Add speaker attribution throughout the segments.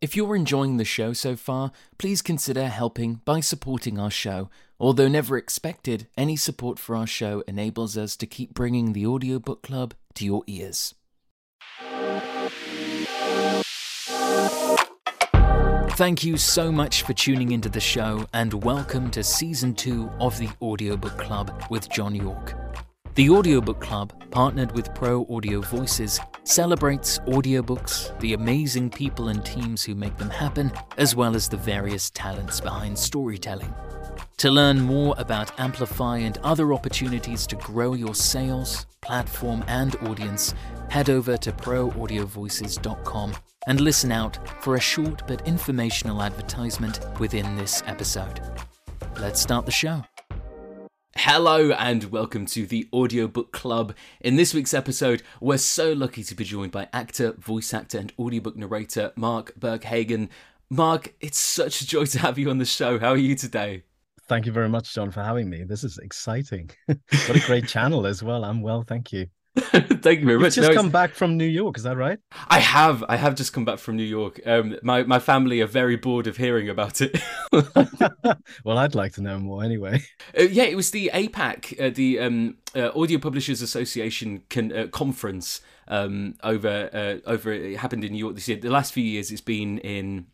Speaker 1: If you're enjoying the show so far, please consider helping by supporting our show. Although never expected, any support for our show enables us to keep bringing the Audiobook Club to your ears. Thank you so much for tuning into the show, and welcome to season two of the Audiobook Club with John York. The Audiobook Club, partnered with Pro Audio Voices, celebrates audiobooks, the amazing people and teams who make them happen, as well as the various talents behind storytelling. To learn more about Amplify and other opportunities to grow your sales, platform, and audience, head over to proaudiovoices.com and listen out for a short but informational advertisement within this episode. Let's start the show. Hello and welcome to the Audiobook Club. In this week's episode, we're so lucky to be joined by actor, voice actor, and audiobook narrator Mark Burghagen. Mark, it's such a joy to have you on the show. How are you today?
Speaker 2: Thank you very much, John, for having me. This is exciting. what a great channel as well. I'm well, thank you.
Speaker 1: Thank you very much.
Speaker 2: You've just no, come back from New York, is that right?
Speaker 1: I have. I have just come back from New York. Um, my my family are very bored of hearing about it.
Speaker 2: well, I'd like to know more anyway.
Speaker 1: Uh, yeah, it was the APAC, uh, the um, uh, Audio Publishers Association con- uh, conference um, over uh, over. It happened in New York this year. The last few years, it's been in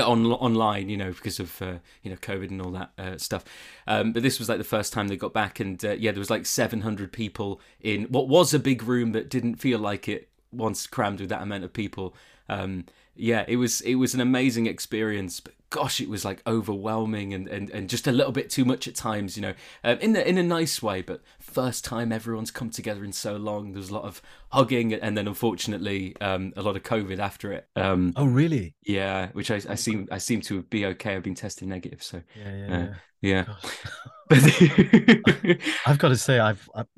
Speaker 1: on online, you know, because of uh, you know COVID and all that uh, stuff. Um, but this was like the first time they got back, and uh, yeah, there was like 700 people in what was a big room that didn't feel like it once crammed with that amount of people. Um, yeah, it was it was an amazing experience. But gosh, it was like overwhelming and, and, and just a little bit too much at times, you know, um, in the in a nice way. But first time everyone's come together in so long, there's a lot of hugging, and then unfortunately um, a lot of COVID after it. Um,
Speaker 2: oh, really?
Speaker 1: Yeah, which I, I seem I seem to be okay. I've been tested negative, so
Speaker 2: yeah, yeah. Uh, yeah.
Speaker 1: yeah.
Speaker 2: I've got to say, I've, I've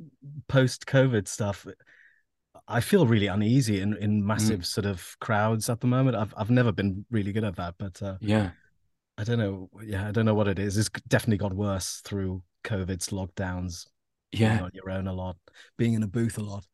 Speaker 2: post COVID stuff. I feel really uneasy in, in massive mm. sort of crowds at the moment. I've I've never been really good at that, but uh,
Speaker 1: yeah,
Speaker 2: I don't know. Yeah, I don't know what it is. It's definitely got worse through COVID's lockdowns.
Speaker 1: Yeah,
Speaker 2: on your own a lot, being in a booth a lot.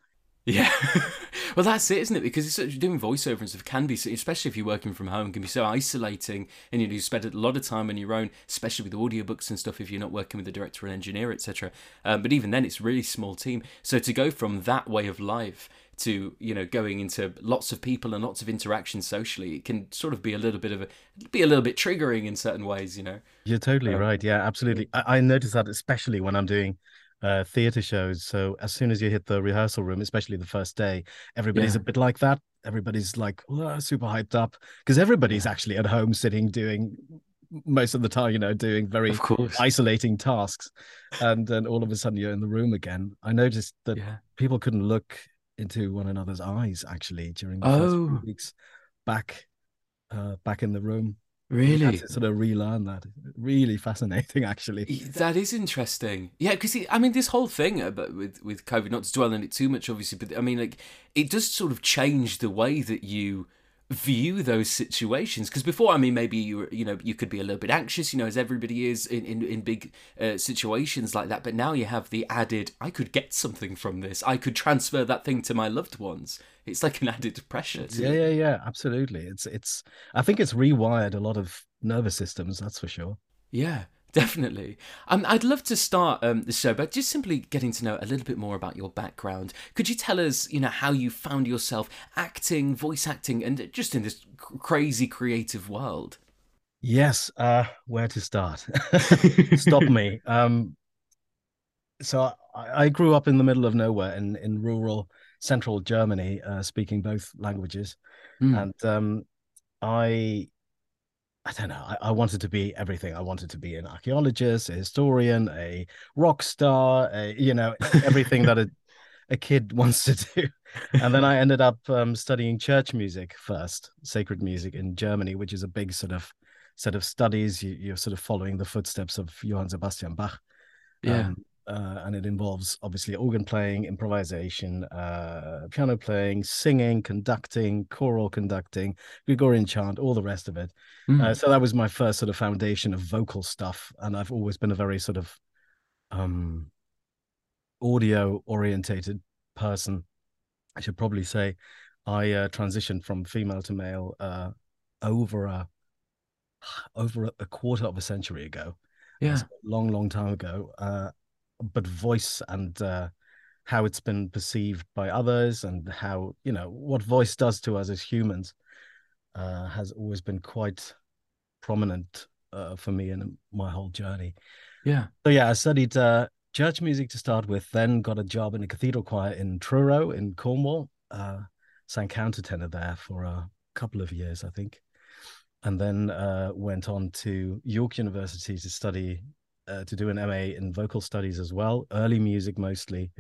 Speaker 1: Yeah, well, that's it, isn't it? Because it's such, doing voiceover and stuff can be, especially if you're working from home, can be so isolating, and you know, you spend a lot of time on your own, especially with audiobooks and stuff. If you're not working with a director and engineer, etc. Um, but even then, it's really small team. So to go from that way of life to you know going into lots of people and lots of interaction socially it can sort of be a little bit of a be a little bit triggering in certain ways you know
Speaker 2: you're totally um, right yeah absolutely I, I notice that especially when i'm doing uh, theater shows so as soon as you hit the rehearsal room especially the first day everybody's yeah. a bit like that everybody's like super hyped up because everybody's actually at home sitting doing most of the time, you know, doing very isolating tasks. And then all of a sudden you're in the room again. I noticed that yeah. people couldn't look into one another's eyes actually during the oh. first weeks back uh, back in the room.
Speaker 1: Really,
Speaker 2: sort of relearn that. Really fascinating, actually.
Speaker 1: That is interesting. Yeah, because I mean, this whole thing about with with COVID, not to dwell on it too much, obviously, but I mean, like, it does sort of change the way that you view those situations because before i mean maybe you you know you could be a little bit anxious you know as everybody is in in, in big uh, situations like that but now you have the added i could get something from this. I could transfer that thing to my loved ones. It's like an added pressure
Speaker 2: yeah yeah yeah absolutely. It's it's i think it's rewired a lot of nervous systems that's for sure.
Speaker 1: Yeah Definitely. Um, I'd love to start um, the show by just simply getting to know a little bit more about your background. Could you tell us, you know, how you found yourself acting, voice acting, and just in this crazy creative world?
Speaker 2: Yes. Uh, where to start? Stop me. Um, so I, I, grew up in the middle of nowhere in in rural central Germany, uh, speaking both languages, mm. and um, I I don't know. I, I, wanted to be everything. I wanted to be an archaeologist, a historian, a rock star, a, you know, everything that a, a kid wants to do. And then I ended up um, studying church music first, sacred music in Germany, which is a big sort of set of studies. You, are sort of following the footsteps of Johann Sebastian Bach.
Speaker 1: Yeah. Um,
Speaker 2: uh, and it involves obviously organ playing, improvisation, uh, piano playing, singing, conducting, choral conducting, Gregorian chant, all the rest of it. Mm. Uh, so that was my first sort of foundation of vocal stuff, and I've always been a very sort of um, audio orientated person. I should probably say I uh, transitioned from female to male uh, over a over a quarter of a century ago.
Speaker 1: Yeah,
Speaker 2: a long, long time ago. Uh, but voice and uh, how it's been perceived by others and how you know what voice does to us as humans uh, has always been quite prominent uh, for me in my whole journey.
Speaker 1: Yeah.
Speaker 2: So yeah, I studied uh, church music to start with, then got a job in a cathedral choir in Truro in Cornwall. Uh, sang countertenor there for a couple of years, I think, and then uh, went on to York University to study uh, to do an MA in vocal studies as well, early music mostly,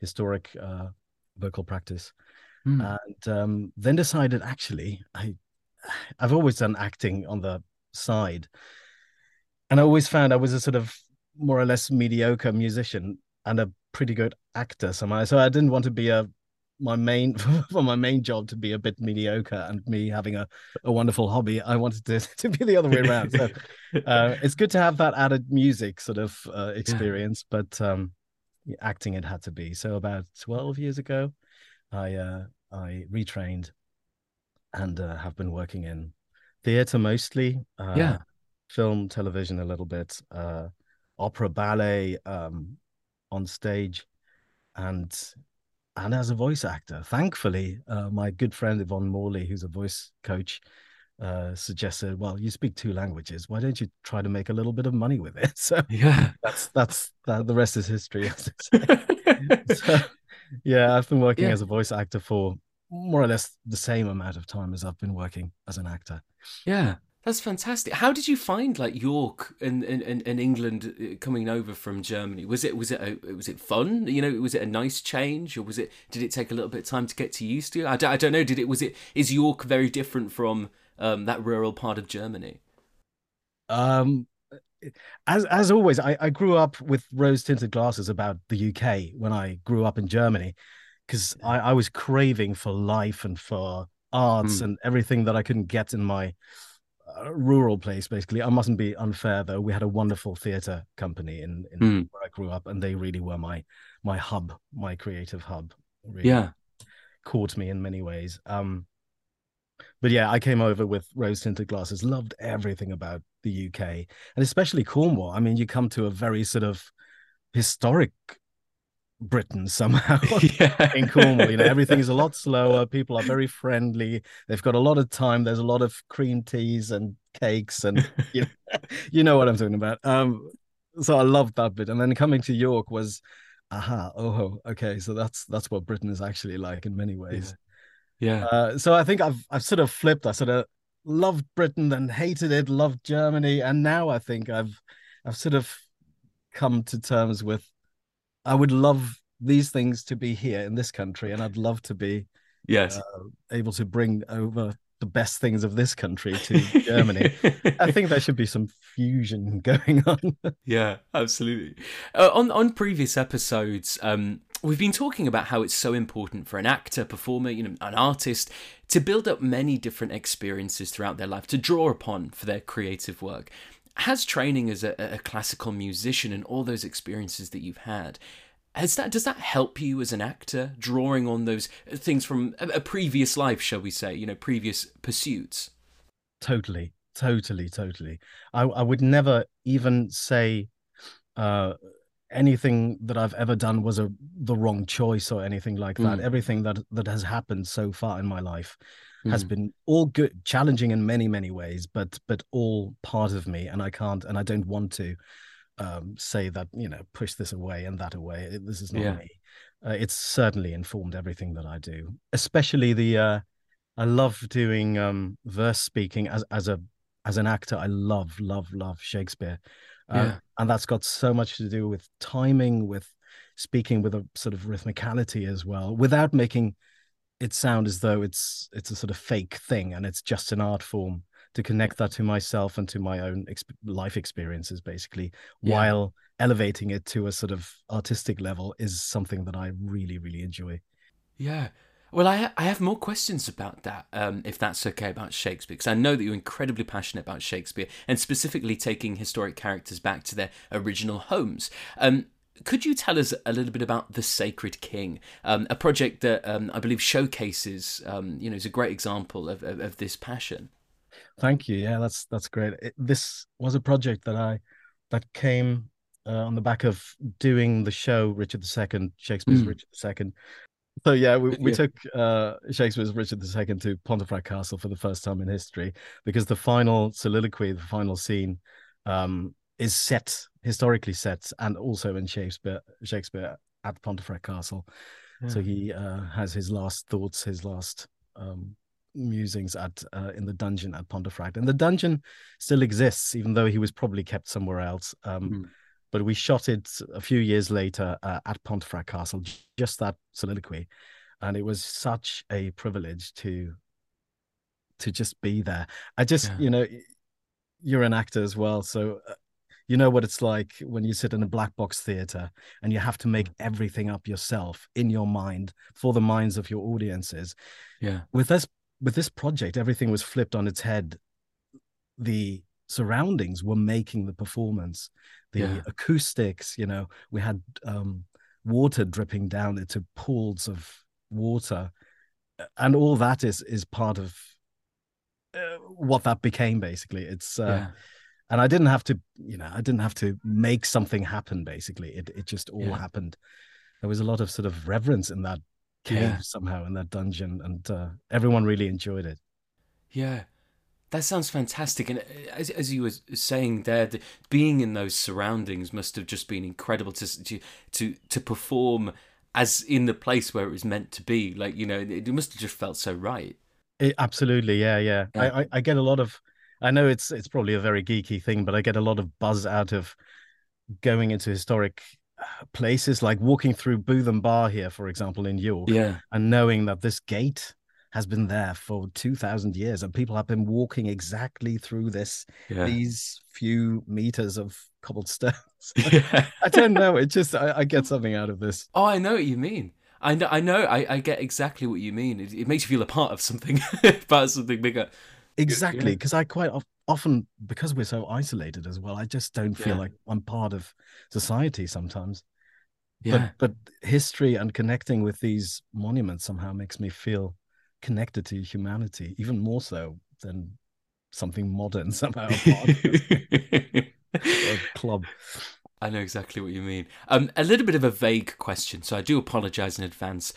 Speaker 2: historic uh, vocal practice, mm. and um, then decided actually I I've always done acting on the side, and I always found I was a sort of more or less mediocre musician and a pretty good actor somehow. So I didn't want to be a my main for my main job to be a bit mediocre and me having a, a wonderful hobby i wanted to, to be the other way around. So uh, it's good to have that added music sort of uh, experience yeah. but um, acting it had to be. So about 12 years ago i uh, i retrained and uh, have been working in theater mostly
Speaker 1: uh, yeah.
Speaker 2: film television a little bit uh, opera ballet um, on stage and and as a voice actor. Thankfully, uh, my good friend Yvonne Morley, who's a voice coach, uh, suggested, "Well, you speak two languages. Why don't you try to make a little bit of money with it?" So
Speaker 1: yeah,
Speaker 2: that's that's that, the rest is history. so, yeah, I've been working yeah. as a voice actor for more or less the same amount of time as I've been working as an actor.
Speaker 1: Yeah, that's fantastic. How did you find like York and and, and England uh, coming over from Germany? Was it was it a, was it fun? You know, was it a nice change, or was it did it take a little bit of time to get to used to? I don't, I don't know. Did it was it is York very different from um, that rural part of Germany?
Speaker 2: Um, as as always, I, I grew up with rose tinted glasses about the UK when I grew up in Germany, because I, I was craving for life and for arts mm. and everything that I couldn't get in my rural place basically. I mustn't be unfair though. We had a wonderful theater company in, in mm. where i grew up and they really were my my hub my creative hub really.
Speaker 1: Yeah.
Speaker 2: Caught me in many ways. Um but yeah i came over with rose tinted glasses loved everything about the uk and especially cornwall. I mean you come to a very sort of historic Britain somehow yeah. in Cornwall. You know, everything is a lot slower. People are very friendly. They've got a lot of time. There's a lot of cream teas and cakes, and you know, you know what I'm talking about. Um, so I loved that bit. And then coming to York was, aha, oh, okay. So that's that's what Britain is actually like in many ways.
Speaker 1: Yeah. yeah.
Speaker 2: Uh, so I think I've I've sort of flipped. I sort of loved Britain, then hated it, loved Germany, and now I think I've I've sort of come to terms with I would love these things to be here in this country, and I'd love to be
Speaker 1: yes uh,
Speaker 2: able to bring over the best things of this country to Germany. I think there should be some fusion going on.
Speaker 1: yeah, absolutely. Uh, on on previous episodes, um, we've been talking about how it's so important for an actor, performer, you know, an artist to build up many different experiences throughout their life to draw upon for their creative work has training as a, a, classical musician and all those experiences that you've had has that does that help you as an actor drawing on those things from a, previous life shall we say you know previous pursuits
Speaker 2: totally totally totally i, I would never even say uh anything that I've ever done was a the wrong choice or anything like that. Mm. Everything that that has happened so far in my life has mm. been all good challenging in many many ways but but all part of me and i can't and i don't want to um, say that you know push this away and that away this is not yeah. me uh, it's certainly informed everything that i do especially the uh, i love doing um, verse speaking as as a as an actor i love love love shakespeare yeah. and that's got so much to do with timing with speaking with a sort of rhythmicality as well without making it sound as though it's it's a sort of fake thing and it's just an art form to connect that to myself and to my own exp- life experiences basically yeah. while elevating it to a sort of artistic level is something that i really really enjoy
Speaker 1: yeah well, I, ha- I have more questions about that, um, if that's okay, about Shakespeare, because I know that you're incredibly passionate about Shakespeare and specifically taking historic characters back to their original homes. Um, could you tell us a little bit about the Sacred King, um, a project that um, I believe showcases, um, you know, is a great example of, of, of, this passion?
Speaker 2: Thank you. Yeah, that's that's great. It, this was a project that I that came uh, on the back of doing the show Richard II, Shakespeare's mm. Richard II. So yeah, we, we yeah. took uh, Shakespeare's Richard II to Pontefract Castle for the first time in history because the final soliloquy, the final scene, um, is set historically set and also in Shakespeare Shakespeare at Pontefract Castle. Yeah. So he uh, has his last thoughts, his last um, musings at uh, in the dungeon at Pontefract, and the dungeon still exists, even though he was probably kept somewhere else. Um, mm. But we shot it a few years later uh, at Pontefract Castle, just that soliloquy, and it was such a privilege to to just be there. I just, yeah. you know, you're an actor as well, so uh, you know what it's like when you sit in a black box theater and you have to make mm. everything up yourself in your mind for the minds of your audiences.
Speaker 3: Yeah.
Speaker 2: With this with this project, everything was flipped on its head. The surroundings were making the performance, the yeah. acoustics, you know, we had um, water dripping down into pools of water. And all that is is part of uh, what that became basically. It's uh, yeah. And I didn't have to, you know, I didn't have to make something happen basically. It it just all yeah. happened. There was a lot of sort of reverence in that cave yeah. somehow in that dungeon, and uh, everyone really enjoyed it.
Speaker 3: Yeah, that sounds fantastic. And uh, as, as you were saying there, the, being in those surroundings must have just been incredible to to to, to perform as in the place where it was meant to be. Like you know, it, it must have just felt so right.
Speaker 2: It, absolutely, yeah, yeah. yeah. I, I, I get a lot of. I know it's it's probably a very geeky thing, but I get a lot of buzz out of going into historic uh, places like walking through Bootham Bar here, for example, in York,
Speaker 3: yeah,
Speaker 2: and knowing that this gate has been there for 2000 years and people have been walking exactly through this yeah. these few meters of cobblestones. Yeah. i don't know it just I, I, get something out of this.
Speaker 3: Oh i know what you mean. I know i know i, I get exactly what you mean. It, it makes you feel a part of something part of something bigger
Speaker 2: exactly because yeah. i quite often because we're so isolated as well i just don't feel yeah. like i'm part of society sometimes yeah. but but history and connecting with these monuments somehow makes me feel connected to humanity even more so than something modern somehow club
Speaker 3: i know exactly what you mean um a little bit of a vague question so i do apologize in advance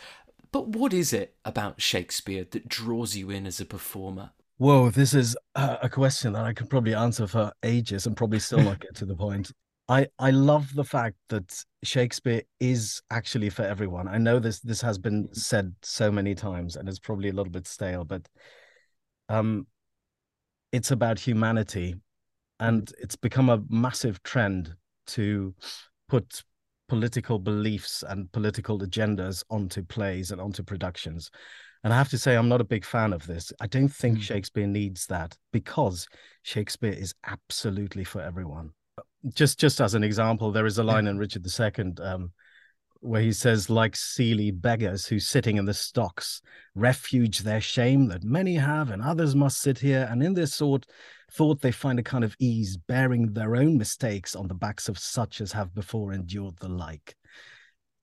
Speaker 3: but what is it about shakespeare that draws you in as a performer
Speaker 2: Whoa, this is a question that I could probably answer for ages and probably still not get to the point. I I love the fact that Shakespeare is actually for everyone. I know this this has been said so many times and it's probably a little bit stale, but um it's about humanity and it's become a massive trend to put political beliefs and political agendas onto plays and onto productions and I have to say, I'm not a big fan of this. I don't think mm. Shakespeare needs that because Shakespeare is absolutely for everyone. Just, just as an example, there is a line in Richard II um, where he says, "Like seely beggars who, sitting in the stocks, refuge their shame that many have, and others must sit here, and in this sort thought they find a kind of ease, bearing their own mistakes on the backs of such as have before endured the like."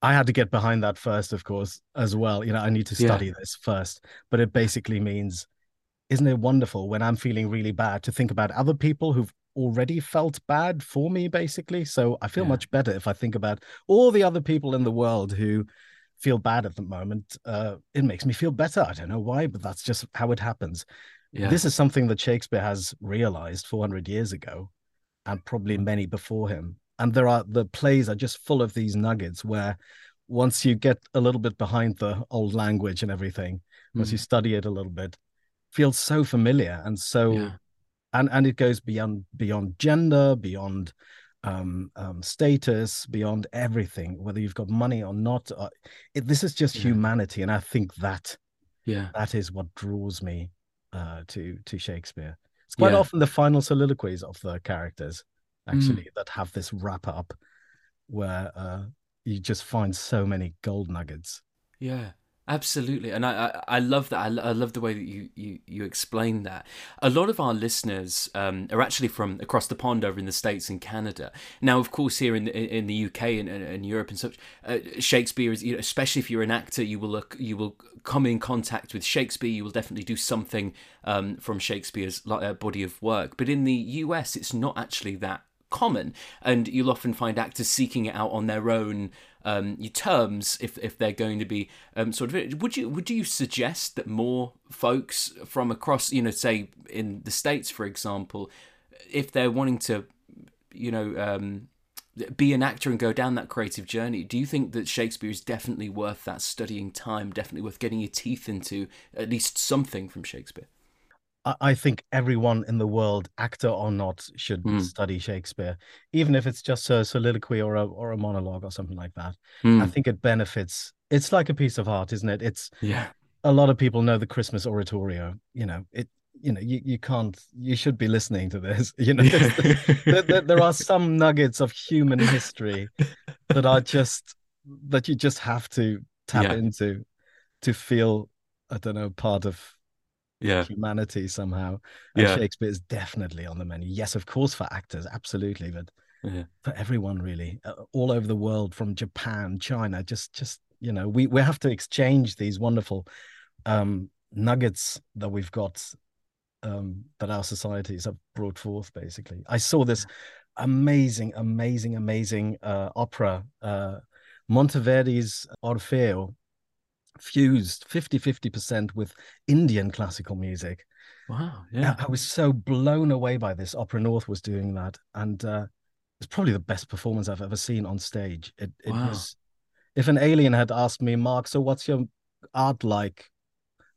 Speaker 2: I had to get behind that first, of course, as well. You know, I need to study yeah. this first. But it basically means, isn't it wonderful when I'm feeling really bad to think about other people who've already felt bad for me, basically? So I feel yeah. much better if I think about all the other people in the world who feel bad at the moment. Uh, it makes me feel better. I don't know why, but that's just how it happens. Yeah. This is something that Shakespeare has realized 400 years ago and probably many before him and there are the plays are just full of these nuggets where once you get a little bit behind the old language and everything mm. once you mm. study it a little bit feels so familiar and so yeah. and and it goes beyond beyond gender beyond um, um, status beyond everything whether you've got money or not uh, it, this is just yeah. humanity and i think that
Speaker 3: yeah
Speaker 2: that is what draws me uh, to to shakespeare it's quite yeah. often the final soliloquies of the characters. Actually mm. that have this wrap up where uh, you just find so many gold nuggets.
Speaker 3: Yeah.
Speaker 1: Absolutely, and I, I, I love that. I, I, love the way that you, you, you explain that. A lot of our listeners um, are actually from across the pond over in the states and Canada. Now, of course, here in the, in the UK and, and Europe and such, uh, Shakespeare is you know, especially if you're an actor, you will look you will come in contact with Shakespeare. You will definitely do something um, from Shakespeare's uh, body of work. But in the US, it's not actually that common, and you'll often find actors seeking it out on their own um, terms if if they're going to be um, sort of. Would you would you suggest that more folks from across, you know, say in the states, for example, if they're wanting to, you know. Um, be an actor and go down that creative journey. Do you think that Shakespeare is definitely worth that studying time, definitely worth getting your teeth into at least something from Shakespeare?
Speaker 2: I think everyone in the world, actor or not, should mm. study Shakespeare, even if it's just a soliloquy or a or a monologue or something like that. Mm. I think it benefits. It's like a piece of art, isn't it? It's
Speaker 1: yeah.
Speaker 2: A lot of people know the Christmas oratorio. You know it. You know you, you can't. You should be listening to this. You know there, there, there are some nuggets of human history that are just that you just have to tap yeah. into to feel. I don't know part of
Speaker 1: yeah.
Speaker 2: humanity somehow. And yeah. Shakespeare is definitely on the menu. Yes, of course, for actors, absolutely, but yeah. for everyone really, uh, all over the world, from Japan, China, just just you know, we we have to exchange these wonderful um, nuggets that we've got um, that our societies have brought forth. Basically, I saw this amazing, amazing, amazing uh, opera. Uh, Monteverdi's Orfeo fused 50 50% with Indian classical music.
Speaker 1: Wow. Yeah.
Speaker 2: I, I, was so blown away by this. Opera North was doing that. And uh, it's probably the best performance I've ever seen on stage. It, it wow. was, if an alien had asked me, Mark, so what's your art like?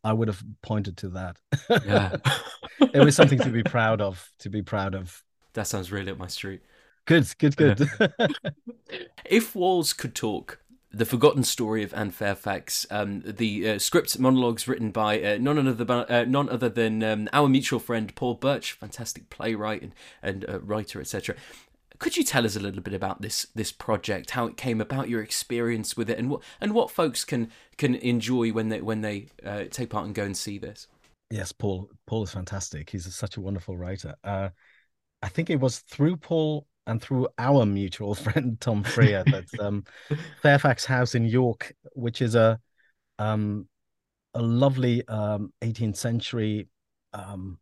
Speaker 2: I would have pointed to that.
Speaker 1: Yeah.
Speaker 2: it was something to be proud of, to be proud of.
Speaker 1: That sounds really up my street.
Speaker 2: Good, good, good.
Speaker 1: Yeah. if walls could talk, the Forgotten Story of Anne Fairfax, um, the uh, script monologues written by uh, none other than, uh, none other than um, our mutual friend Paul Birch, fantastic playwright and, and uh, writer, etc. Could you tell us a little bit about this this project, how it came about, your experience with it, and what and what folks can can enjoy when they when they uh, take part and go and see this?
Speaker 2: Yes, Paul. Paul is fantastic. He's such a wonderful writer. Uh, I think it was through Paul and through our mutual friend Tom Freer that um, Fairfax House in York, which is a um, a lovely um, 18th century um,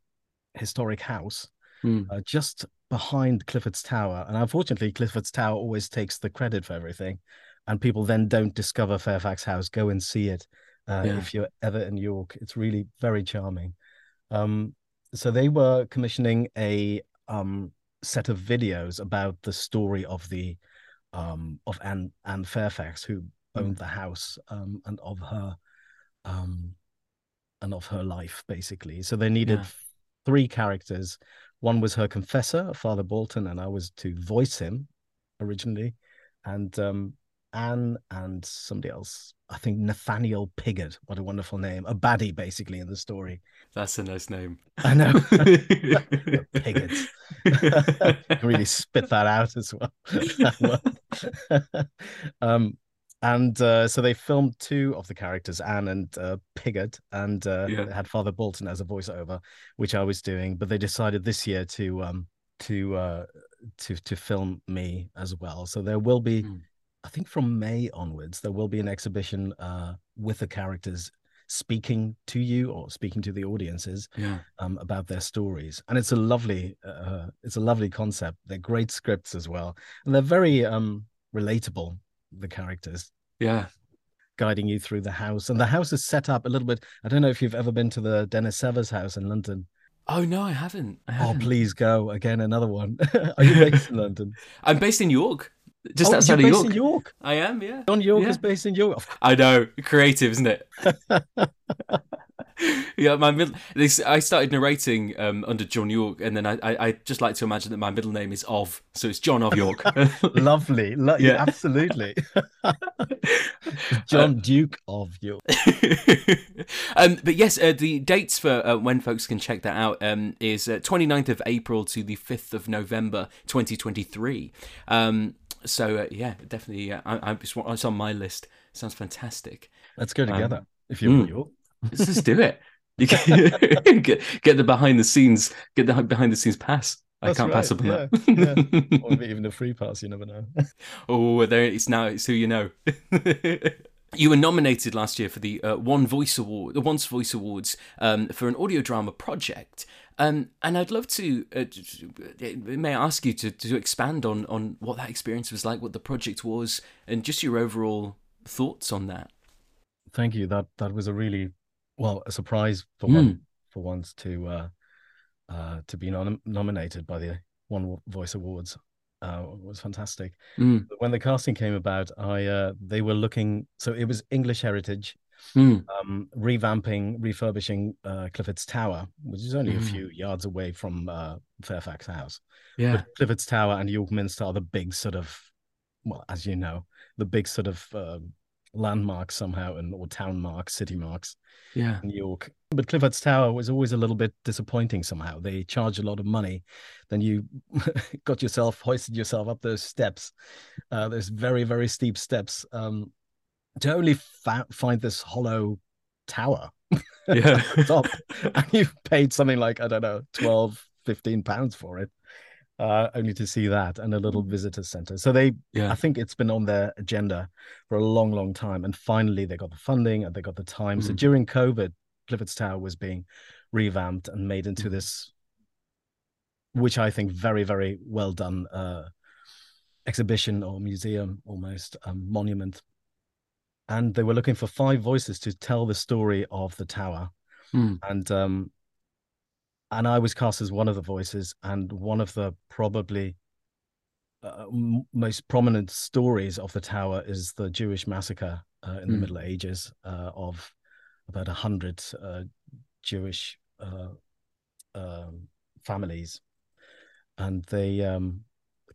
Speaker 2: historic house mm. uh, just behind Clifford's Tower. And unfortunately, Clifford's Tower always takes the credit for everything, and people then don't discover Fairfax House. Go and see it uh, yeah. if you're ever in York. It's really very charming. Um, so they were commissioning a um, set of videos about the story of the um, of Anne Anne Fairfax, who owned mm. the house, um, and of her um, and of her life, basically. So they needed yeah. three characters. One was her confessor, Father Bolton, and I was to voice him originally, and um, Anne and somebody else. I think Nathaniel Piggott. What a wonderful name. A baddie, basically, in the story.
Speaker 1: That's a nice name.
Speaker 2: I know. Piggott. really spit that out as well. um, and uh, so they filmed two of the characters, Anne and uh, Piggott, and uh, yeah. had Father Bolton as a voiceover, which I was doing. But they decided this year to um, to uh, to to film me as well. So there will be. Mm I think from May onwards, there will be an exhibition uh, with the characters speaking to you or speaking to the audiences
Speaker 1: yeah.
Speaker 2: um, about their stories. And it's a lovely, uh, it's a lovely concept. They're great scripts as well, and they're very um, relatable. The characters,
Speaker 1: yeah,
Speaker 2: guiding you through the house, and the house is set up a little bit. I don't know if you've ever been to the Dennis Severs house in London.
Speaker 1: Oh no, I haven't. I oh, haven't.
Speaker 2: Oh, please go again. Another one. Are you based in London?
Speaker 1: I'm based in York. Just
Speaker 2: oh,
Speaker 1: outside
Speaker 2: of
Speaker 1: York.
Speaker 2: York.
Speaker 1: I am, yeah.
Speaker 2: John York
Speaker 1: yeah.
Speaker 2: is based in York.
Speaker 1: I know, creative, isn't it? yeah, my middle. This I started narrating um, under John York, and then I, I, I just like to imagine that my middle name is of, so it's John of York.
Speaker 2: Lovely, Lo- yeah. yeah, absolutely. John uh, Duke of York.
Speaker 1: um, but yes, uh, the dates for uh, when folks can check that out um, is uh, 29th of April to the 5th of November, 2023. Um, so uh, yeah, definitely. Uh, I, I, it's on my list. Sounds fantastic.
Speaker 2: Let's go together. Um, if you're mm. York.
Speaker 1: Let's just do it. You can get, get the behind the scenes, get the behind the scenes pass. That's I can't right, pass up on
Speaker 2: yeah, that. yeah. Or even a free pass, you never know.
Speaker 1: oh, there it's now. It's who you know. You were nominated last year for the uh, One Voice Award, the Once Voice Awards, um, for an audio drama project. Um, and I'd love to, uh, may I ask you to, to expand on, on what that experience was like, what the project was, and just your overall thoughts on that.
Speaker 2: Thank you. That that was a really well a surprise for mm. one for once to uh, uh, to be nom- nominated by the One Voice Awards uh, was fantastic. Mm. When the casting came about, I uh, they were looking. So it was English Heritage, mm. um, revamping, refurbishing uh, Clifford's Tower, which is only mm. a few yards away from uh, Fairfax House.
Speaker 1: Yeah,
Speaker 2: but Clifford's Tower and York Minster are the big sort of, well, as you know, the big sort of uh, landmarks somehow, and or town marks, city marks.
Speaker 1: Yeah,
Speaker 2: in York. But Clifford's Tower was always a little bit disappointing somehow. They charge a lot of money. Then you got yourself hoisted yourself up those steps, uh, those very very steep steps, um, to only fa- find this hollow tower.
Speaker 1: Yeah,
Speaker 2: top, and you've paid something like I don't know 12, 15 pounds for it uh, only to see that and a little mm. visitor center. So they, yeah. I think it's been on their agenda for a long, long time. And finally, they got the funding and they got the time. Mm. So during COVID, Clifford's Tower was being revamped and made into mm. this, which I think very, very well done uh, exhibition or museum, almost um, monument. And they were looking for five voices to tell the story of the tower. Mm. And um, and I was cast as one of the voices, and one of the probably uh, m- most prominent stories of the tower is the Jewish massacre uh, in mm. the Middle Ages uh, of about a hundred uh, Jewish uh, um, families, and they um,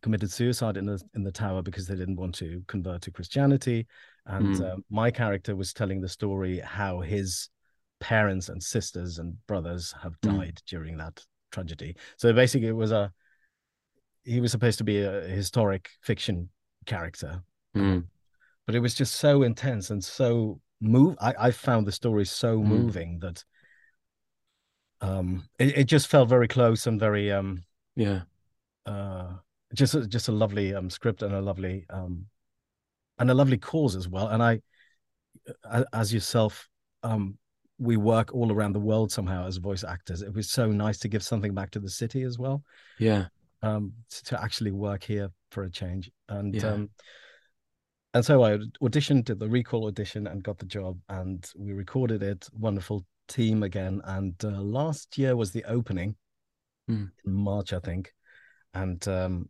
Speaker 2: committed suicide in the in the tower because they didn't want to convert to Christianity. And mm. my character was telling the story how his parents and sisters and brothers have hmm. died mm. during that tragedy. So basically, it was a he was supposed to be a historic fiction character,
Speaker 1: mm.
Speaker 2: but it was just so intense and so move. I, I found the story so mm. moving that um it, it just felt very close and very um
Speaker 1: yeah
Speaker 2: uh just just a lovely um script and a lovely um and a lovely cause as well and i as yourself um we work all around the world somehow as voice actors. It was so nice to give something back to the city as well.
Speaker 1: Yeah.
Speaker 2: Um, to, to actually work here for a change. And yeah. um, and so I auditioned, did the recall audition, and got the job. And we recorded it. Wonderful team again. And uh, last year was the opening
Speaker 1: mm.
Speaker 2: in March, I think. And um,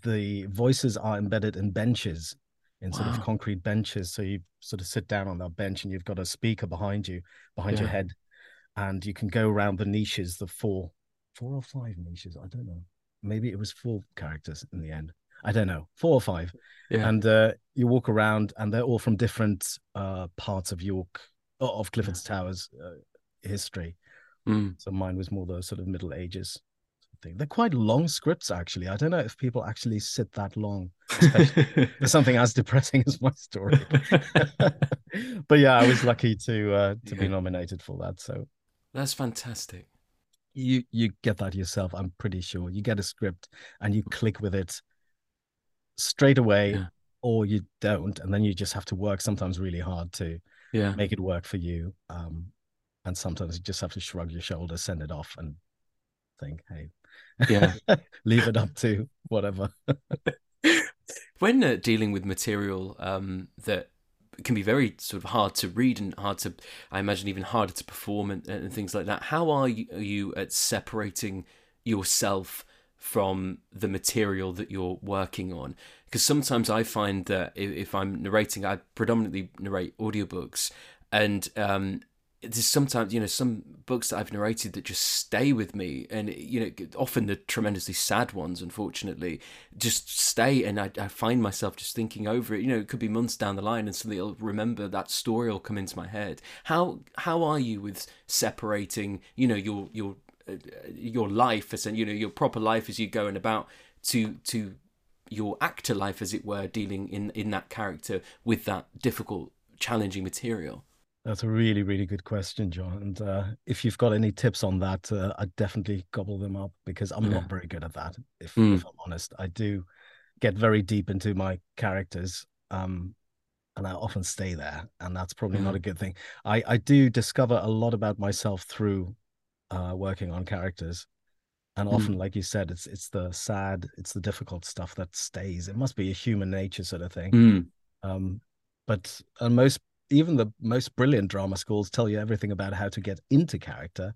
Speaker 2: the voices are embedded in benches in wow. sort of concrete benches. So you sort of sit down on that bench and you've got a speaker behind you, behind yeah. your head, and you can go around the niches, the four, four or five niches. I don't know. Maybe it was four characters in the end. I don't know, four or five.
Speaker 1: Yeah.
Speaker 2: And uh, you walk around, and they're all from different uh, parts of York, of Clifford's yeah. Towers uh, history.
Speaker 1: Mm.
Speaker 2: So mine was more the sort of Middle Ages thing. They're quite long scripts, actually. I don't know if people actually sit that long for something as depressing as my story. but yeah, I was lucky to uh, to yeah. be nominated for that. So
Speaker 1: that's fantastic.
Speaker 2: You you get that yourself, I'm pretty sure. You get a script and you click with it straight away, yeah. or you don't, and then you just have to work sometimes really hard to
Speaker 1: yeah.
Speaker 2: make it work for you. Um, and sometimes you just have to shrug your shoulders, send it off, and think, hey,
Speaker 1: yeah.
Speaker 2: Leave it up to whatever.
Speaker 1: When uh, dealing with material um, that can be very sort of hard to read and hard to i imagine even harder to perform and, and things like that how are you, are you at separating yourself from the material that you're working on? Because sometimes i find that if, i'm narrating i predominantly narrate audiobooks and um, there's sometimes you know some books that I've narrated that just stay with me, and you know often the tremendously sad ones, unfortunately, just stay, and I, I find myself just thinking over it. You know, it could be months down the line, and suddenly I'll remember that story will come into my head. How how are you with separating, you know, your your uh, your life as and you know your proper life as you going about to to your actor life, as it were, dealing in in that character with that difficult, challenging material.
Speaker 2: That's a really, really good question, John. And uh, if you've got any tips on that, uh, I'd definitely gobble them up because I'm yeah. not very good at that. If, mm. if, I'm honest, I do get very deep into my characters, um, and I often stay there, and that's probably mm. not a good thing. I I do discover a lot about myself through uh, working on characters, and mm. often, mm. like you said, it's it's the sad, it's the difficult stuff that stays. It must be a human nature sort of thing.
Speaker 1: Mm.
Speaker 2: Um, but and most even the most brilliant drama schools tell you everything about how to get into character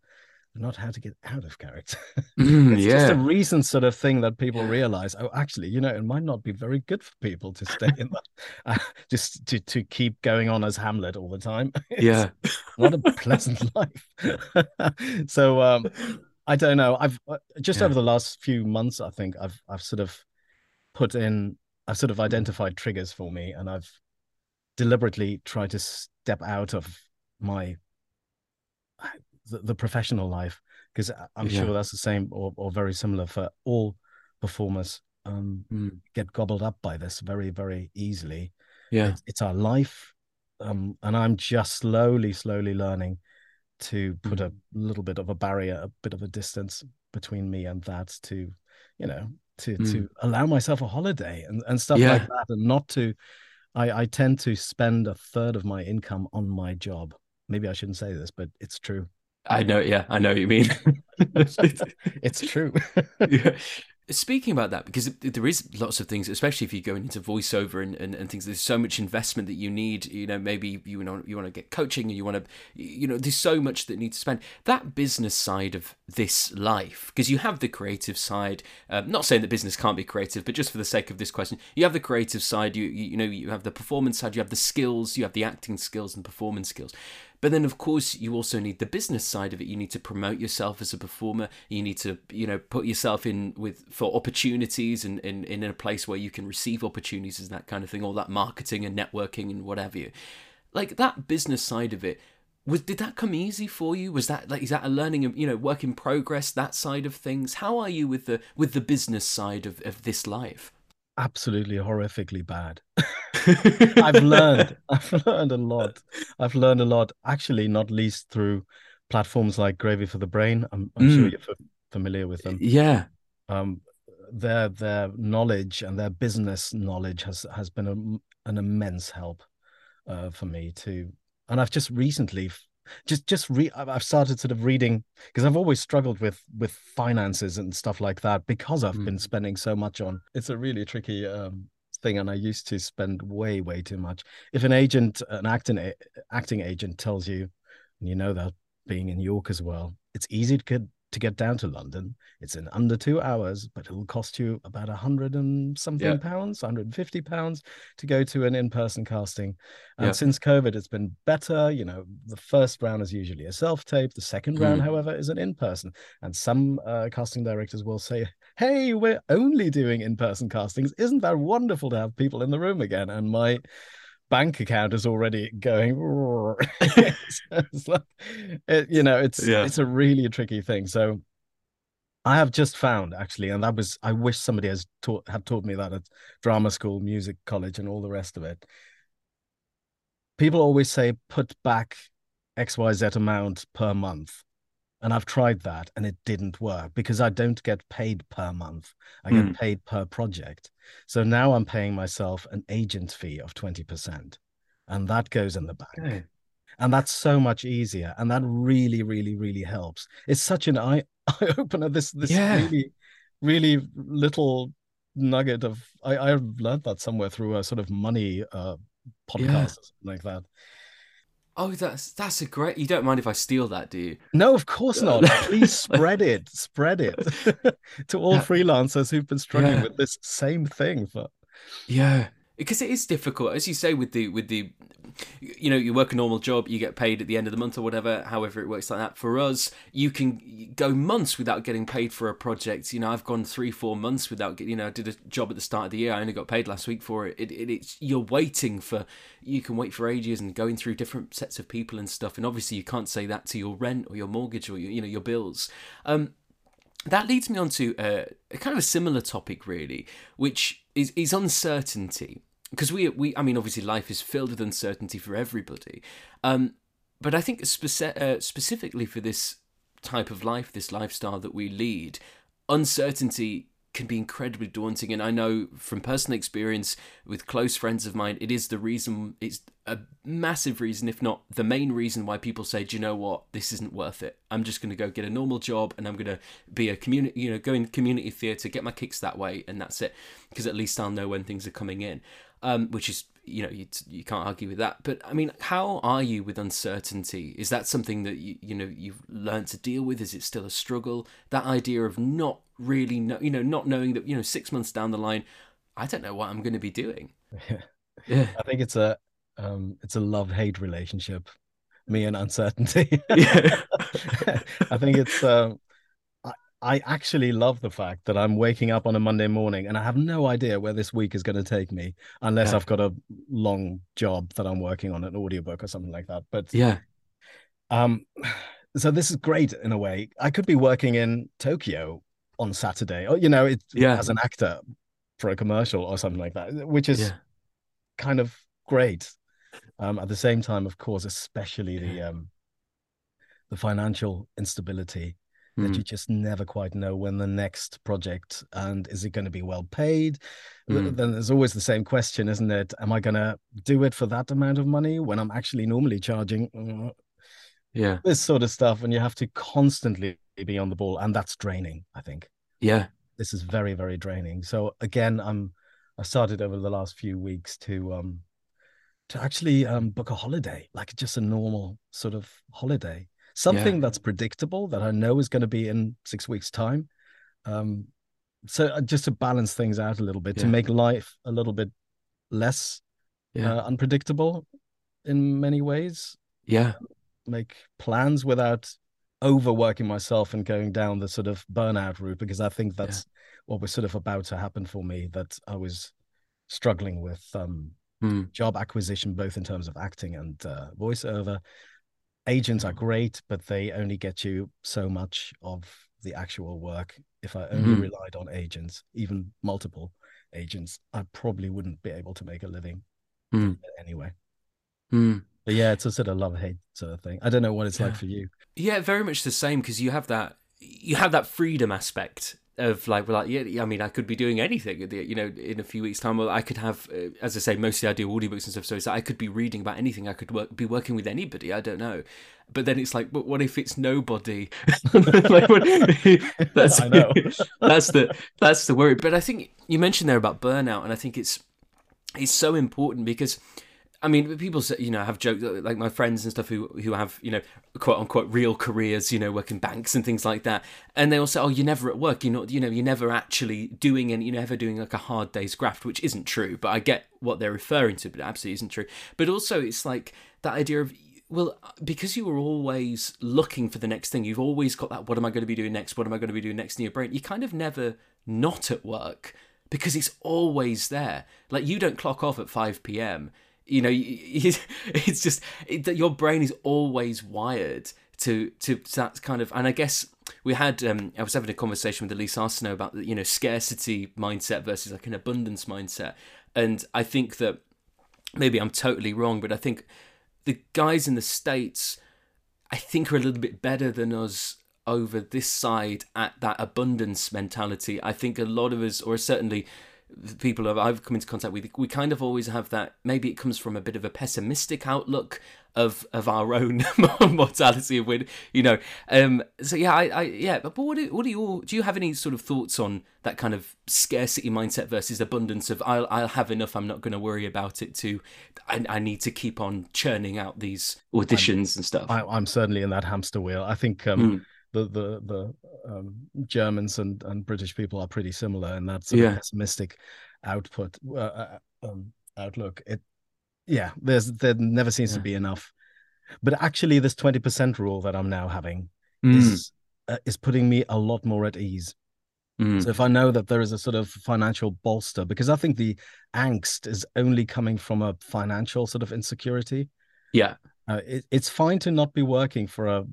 Speaker 2: not how to get out of character.
Speaker 1: Mm,
Speaker 2: it's
Speaker 1: yeah.
Speaker 2: just a recent sort of thing that people realize. Oh, actually, you know, it might not be very good for people to stay in that, uh, just to to keep going on as Hamlet all the time.
Speaker 1: Yeah,
Speaker 2: not a pleasant life. so, um, I don't know. I've uh, just yeah. over the last few months, I think I've I've sort of put in, I've sort of identified triggers for me, and I've deliberately try to step out of my the, the professional life because I'm yeah. sure that's the same or, or very similar for all performers. Um,
Speaker 1: mm.
Speaker 2: get gobbled up by this very very easily.
Speaker 1: Yeah,
Speaker 2: it's, it's our life, um, and I'm just slowly slowly learning to put mm. a little bit of a barrier, a bit of a distance between me and that to, you know, to mm. to allow myself a holiday and, and stuff yeah. like that and not to I, I tend to spend a third of my income on my job. Maybe I shouldn't say this, but it's true.
Speaker 1: I know, yeah, I know what you mean.
Speaker 2: it's true.
Speaker 1: yeah. Speaking about that, because there is lots of things, especially if you're going into voiceover and, and, and things, there's so much investment that you need. You know, maybe you know you want to get coaching, and you want to, you know, there's so much that needs to spend. That business side of this life, because you have the creative side. Um, not saying that business can't be creative, but just for the sake of this question, you have the creative side. You you, you know you have the performance side. You have the skills. You have the acting skills and performance skills. But then, of course, you also need the business side of it. You need to promote yourself as a performer. You need to, you know, put yourself in with for opportunities and in, in, a place where you can receive opportunities and that kind of thing. All that marketing and networking and whatever you like that business side of it. Was did that come easy for you? Was that like is that a learning you know work in progress that side of things? How are you with the with the business side of, of this life?
Speaker 2: Absolutely horrifically bad. I've learned, I've learned a lot. I've learned a lot, actually, not least through platforms like Gravy for the Brain. I'm, I'm mm. sure you're f- familiar with them.
Speaker 1: Yeah.
Speaker 2: Um, their their knowledge and their business knowledge has has been a, an immense help uh, for me to. And I've just recently just just re i've started sort of reading because i've always struggled with with finances and stuff like that because i've mm. been spending so much on it's a really tricky um, thing and i used to spend way way too much if an agent an acting acting agent tells you and you know that being in york as well it's easy to get to get down to London. It's in under two hours, but it'll cost you about a hundred and something yeah. pounds, 150 pounds to go to an in-person casting. And yeah. since COVID, it's been better. You know, the first round is usually a self-tape. The second round, mm. however, is an in-person. And some uh, casting directors will say, "Hey, we're only doing in-person castings. Isn't that wonderful to have people in the room again?" And my bank account is already going it's like, it, you know it's yeah. it's a really tricky thing. So i have just found actually and that was i wish somebody has taught had taught me that at drama school music college and all the rest of it. People always say put back xyz amount per month and I've tried that and it didn't work because I don't get paid per month. I get mm. paid per project. So now I'm paying myself an agent fee of 20%. And that goes in the bank. Okay. And that's so much easier. And that really, really, really helps. It's such an eye, eye opener. This this yeah. really, really little nugget of I, I've learned that somewhere through a sort of money uh podcast yeah. or something like that.
Speaker 1: Oh, that's that's a great. You don't mind if I steal that, do you?
Speaker 2: No, of course not. Please spread it, spread it to all freelancers who've been struggling yeah. with this same thing for.
Speaker 1: Yeah, because it is difficult, as you say, with the with the you know, you work a normal job, you get paid at the end of the month or whatever, however it works like that. For us, you can go months without getting paid for a project. You know, I've gone three, four months without, getting you know, I did a job at the start of the year. I only got paid last week for it. It, it. It's you're waiting for, you can wait for ages and going through different sets of people and stuff. And obviously, you can't say that to your rent or your mortgage or your, you know, your bills. Um, that leads me on to uh, a kind of a similar topic, really, which is, is uncertainty because we we I mean obviously life is filled with uncertainty for everybody. Um, but I think speci- uh, specifically for this type of life, this lifestyle that we lead, uncertainty can be incredibly daunting. And I know from personal experience with close friends of mine, it is the reason, it's a massive reason, if not the main reason, why people say, do you know what, this isn't worth it. I'm just going to go get a normal job and I'm going to be a community, you know, go in community theatre, get my kicks that way, and that's it. Because at least I'll know when things are coming in, um, which is you know you, you can't argue with that but i mean how are you with uncertainty is that something that you you know you've learned to deal with is it still a struggle that idea of not really know you know not knowing that you know 6 months down the line i don't know what i'm going to be doing
Speaker 2: yeah, yeah. i think it's a um it's a love hate relationship me and uncertainty yeah i think it's um I actually love the fact that I'm waking up on a Monday morning and I have no idea where this week is going to take me unless yeah. I've got a long job that I'm working on, an audiobook or something like that. But
Speaker 1: yeah.
Speaker 2: Um so this is great in a way. I could be working in Tokyo on Saturday or you know, it yeah. as an actor for a commercial or something like that, which is yeah. kind of great. Um at the same time, of course, especially the um the financial instability that you hmm. just never quite know when the next project and is it going to be well paid mm. then there's always the same question isn't it am i going to do it for that amount of money when i'm actually normally charging uh,
Speaker 1: yeah
Speaker 2: this sort of stuff and you have to constantly be on the ball and that's draining i think
Speaker 1: yeah
Speaker 2: this is very very draining so again i'm i started over the last few weeks to um to actually um book a holiday like just a normal sort of holiday something yeah. that's predictable that I know is going to be in six weeks' time. Um, so uh, just to balance things out a little bit, yeah. to make life a little bit less yeah. uh, unpredictable in many ways.
Speaker 1: Yeah,
Speaker 2: make plans without overworking myself and going down the sort of burnout route because I think that's what was sort of about to happen for me. That I was struggling with um,
Speaker 1: mm.
Speaker 2: job acquisition, both in terms of acting and uh, voiceover, agents are great, but they only get you so much of the actual work. If I only mm-hmm. relied on agents, even multiple agents, I probably wouldn't be able to make a living
Speaker 1: mm.
Speaker 2: anyway. But yeah, it's a sort of love hate sort of thing. I don't know what it's yeah. like for you.
Speaker 1: Yeah, very much the same because you have that you have that freedom aspect of like, well, like, yeah, I mean, I could be doing anything, you know, in a few weeks' time. Well, I could have, uh, as I say, mostly I do audiobooks and stuff, so it's like I could be reading about anything. I could work, be working with anybody. I don't know. But then it's like, but what if it's nobody? like, what, that's I know. that's the that's the worry. But I think you mentioned there about burnout, and I think it's it's so important because I mean, people say, you know, have joked uh, like my friends and stuff who who have you know quote unquote real careers, you know, working banks and things like that, and they all say, oh, you're never at work, you're not, you know, you're never actually doing and you're never doing like a hard day's graft, which isn't true, but I get what they're referring to, but it absolutely isn't true. But also, it's like that idea of well, because you were always looking for the next thing, you've always got that. What am I going to be doing next? What am I going to be doing next in your brain? You kind of never not at work because it's always there. Like you don't clock off at five p.m you know it's just that your brain is always wired to to that kind of and i guess we had um, i was having a conversation with elise arsenault about the you know scarcity mindset versus like an abundance mindset. And i think that maybe i'm totally wrong but i think the guys in the states i think are a little bit better than us over this side at that abundance mentality. I think a lot of us or certainly people I've come into contact with, we kind of always have that. Maybe it comes from a bit of a pessimistic outlook of of our own mortality of when you know. Um, so yeah, I, I yeah. But what do, what do you all, do? You have any sort of thoughts on that kind of scarcity mindset versus abundance of I'll I'll have enough. I'm not going to worry about it. To I, I need to keep on churning out these auditions
Speaker 2: I'm,
Speaker 1: and stuff.
Speaker 2: I, am certainly in that hamster wheel. I think. Um, mm the the the um, Germans and, and British people are pretty similar in that sort yeah. of pessimistic output uh, uh, um, outlook. It yeah, there's there never seems yeah. to be enough. But actually, this twenty percent rule that I'm now having mm. is uh, is putting me a lot more at ease. Mm. So if I know that there is a sort of financial bolster, because I think the angst is only coming from a financial sort of insecurity.
Speaker 1: Yeah,
Speaker 2: uh, it, it's fine to not be working for a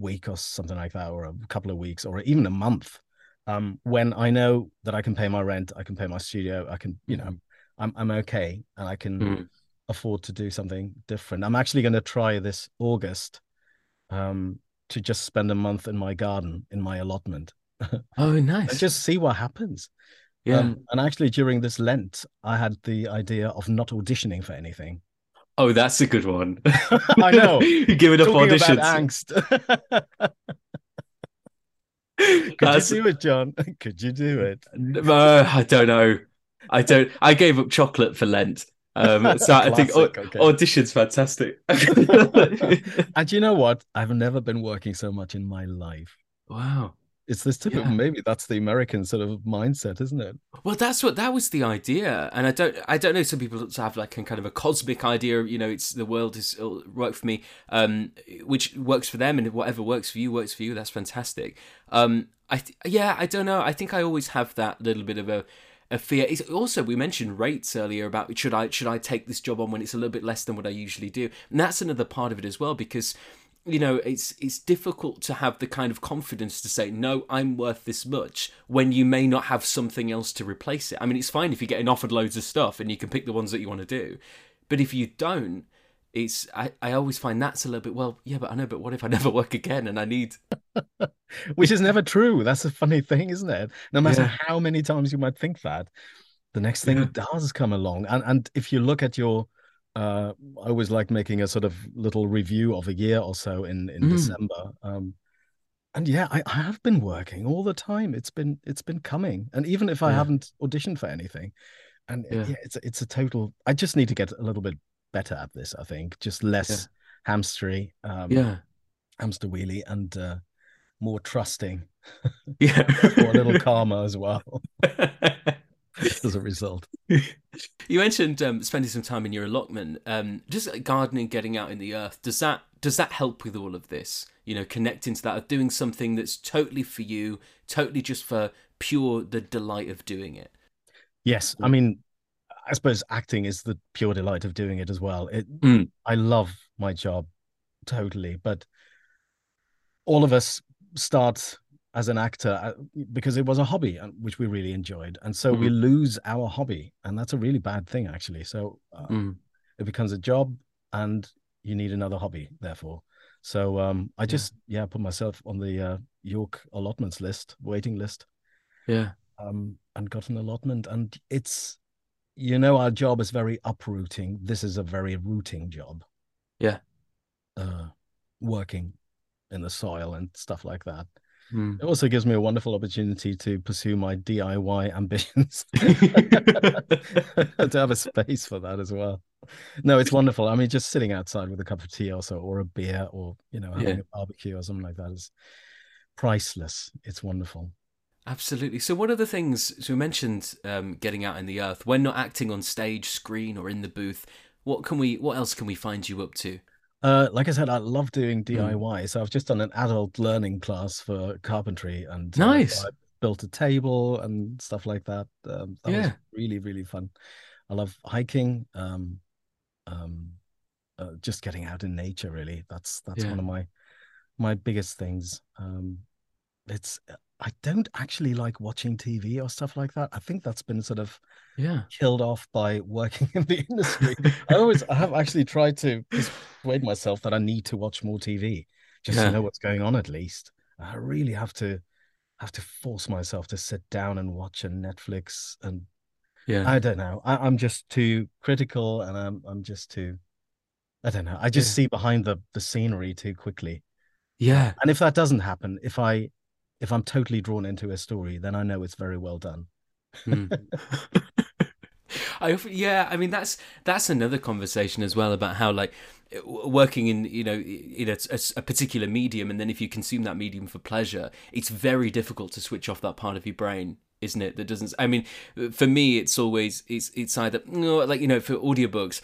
Speaker 2: week or something like that, or a couple of weeks, or even a month. Um, when I know that I can pay my rent, I can pay my studio, I can, you know, I'm I'm okay, and I can mm. afford to do something different. I'm actually going to try this August um, to just spend a month in my garden in my allotment.
Speaker 1: Oh, nice.
Speaker 2: just see what happens.
Speaker 1: yeah.
Speaker 2: Um, and actually, during this Lent, I had the idea of not auditioning for anything.
Speaker 1: Oh, that's a good one.
Speaker 2: I know.
Speaker 1: Giving up
Speaker 2: Talking
Speaker 1: auditions.
Speaker 2: about angst. Could
Speaker 1: That's-
Speaker 2: you do it, John? Could you do it?
Speaker 1: Uh, I don't know. I don't. I gave up chocolate for Lent. Um, so I think au-
Speaker 2: okay.
Speaker 1: audition's fantastic.
Speaker 2: And you know what? I've never been working so much in my life.
Speaker 1: wow.
Speaker 2: It's this typical,
Speaker 1: Yeah.
Speaker 2: maybe that's the American sort of mindset, isn't it?
Speaker 1: Well, that's what that was the idea, and I don't, I don't know. Some people have like a kind of a cosmic idea. You know, it's the world is it'll for me, um, which works for them, and whatever works for you works for you. That's fantastic. Um, I th- yeah, I don't know. I think I always have that little bit of a a fear. It's also, we mentioned rates earlier about should I should I take this job on when it's a little bit less than what I usually do, and that's another part of it as well because you know it's it's difficult to have the kind of confidence to say no i'm worth this much when you may not have something else to replace it i mean it's fine if you're getting offered loads of stuff and you can pick the ones that you want to do but if you don't it's i, I always find that's a little bit well yeah but i know but what if i never work again and i need
Speaker 2: Which is never true. That's a funny thing, isn't it? No matter
Speaker 1: Yeah.
Speaker 2: how many times you might think that, the next thing
Speaker 1: Yeah.
Speaker 2: does come along. And and if you look at your uh I always like making a sort of little review of a year or so in in
Speaker 1: Mm.
Speaker 2: December. Um and yeah, I, I have been working all the time. It's been it's been coming. And even if I
Speaker 1: Yeah.
Speaker 2: haven't auditioned for anything, and
Speaker 1: Yeah.
Speaker 2: yeah, it's it's a total I just need to get a little bit better at this, I think. Just less hamstery, um
Speaker 1: yeah
Speaker 2: hamster wheelie and uh more trusting
Speaker 1: yeah
Speaker 2: or a little calmer as well as a result.
Speaker 1: you mentioned um, spending some time in your allotment um, just like gardening getting out in the earth does that does that help with all of this you know connecting to that of doing something that's totally for you totally just for pure the delight of doing it
Speaker 2: Yes, I mean, I suppose acting is the pure delight of doing it as well. It,
Speaker 1: Mm.
Speaker 2: I love my job totally, but all of us start as an actor uh, because it was a hobby uh, which we really enjoyed, and so we lose our hobby, and that's a really bad thing actually. So uh,
Speaker 1: Mm.
Speaker 2: it becomes a job, and you need another hobby, therefore. So um, I just yeah put myself on the uh, York allotments list, waiting list,
Speaker 1: yeah
Speaker 2: um, and got an allotment. And it's, you know, our job is very uprooting. This is a very rooting job.
Speaker 1: Yeah.
Speaker 2: Uh, working in the soil and stuff like that.
Speaker 1: Mm.
Speaker 2: It also gives me a wonderful opportunity to pursue my DIY ambitions, to have a space for that as well. No, it's wonderful. I mean, just sitting outside with a cup of tea also, or a beer, or you know, having
Speaker 1: Yeah.
Speaker 2: a barbecue or something like that is priceless. It's wonderful.
Speaker 1: Absolutely. So, what are the things? So, we mentioned um, getting out in the earth. When not acting on stage, screen, or in the booth, what can we? What else can we find you up to?
Speaker 2: Uh, like I said, I love doing
Speaker 1: Mm.
Speaker 2: DIY. So I've just done an adult learning class for carpentry, and uh,
Speaker 1: Nice.
Speaker 2: I built a table and stuff like that. Um, that was
Speaker 1: Yeah.
Speaker 2: really really fun. I love hiking. Um, um, uh, just getting out in nature. Really, that's that's
Speaker 1: Yeah.
Speaker 2: one of my my biggest things. Um, it's I don't actually like watching TV or stuff like that. I think that's been sort of
Speaker 1: Yeah.
Speaker 2: killed off by working in the industry. I always I have actually tried to persuade myself that I need to watch more TV just
Speaker 1: Yeah.
Speaker 2: to know what's going on at least. I really have to have to force myself to sit down and watch a Netflix and
Speaker 1: Yeah.
Speaker 2: I don't know. I, I'm just too critical and I'm I'm just too I don't know. I just
Speaker 1: Yeah.
Speaker 2: see behind the the scenery too quickly.
Speaker 1: yeah.
Speaker 2: And if that doesn't happen, if I if I'm totally drawn into a story, then I know it's very well done.
Speaker 1: Mm. I often, yeah, I mean that's that's another conversation as well about how like working in you know in a, a, a particular medium, and then if you consume that medium for pleasure, it's very difficult to switch off that part of your brain, isn't it? That doesn't. I mean, for me, it's always it's it's either like you know for audiobooks.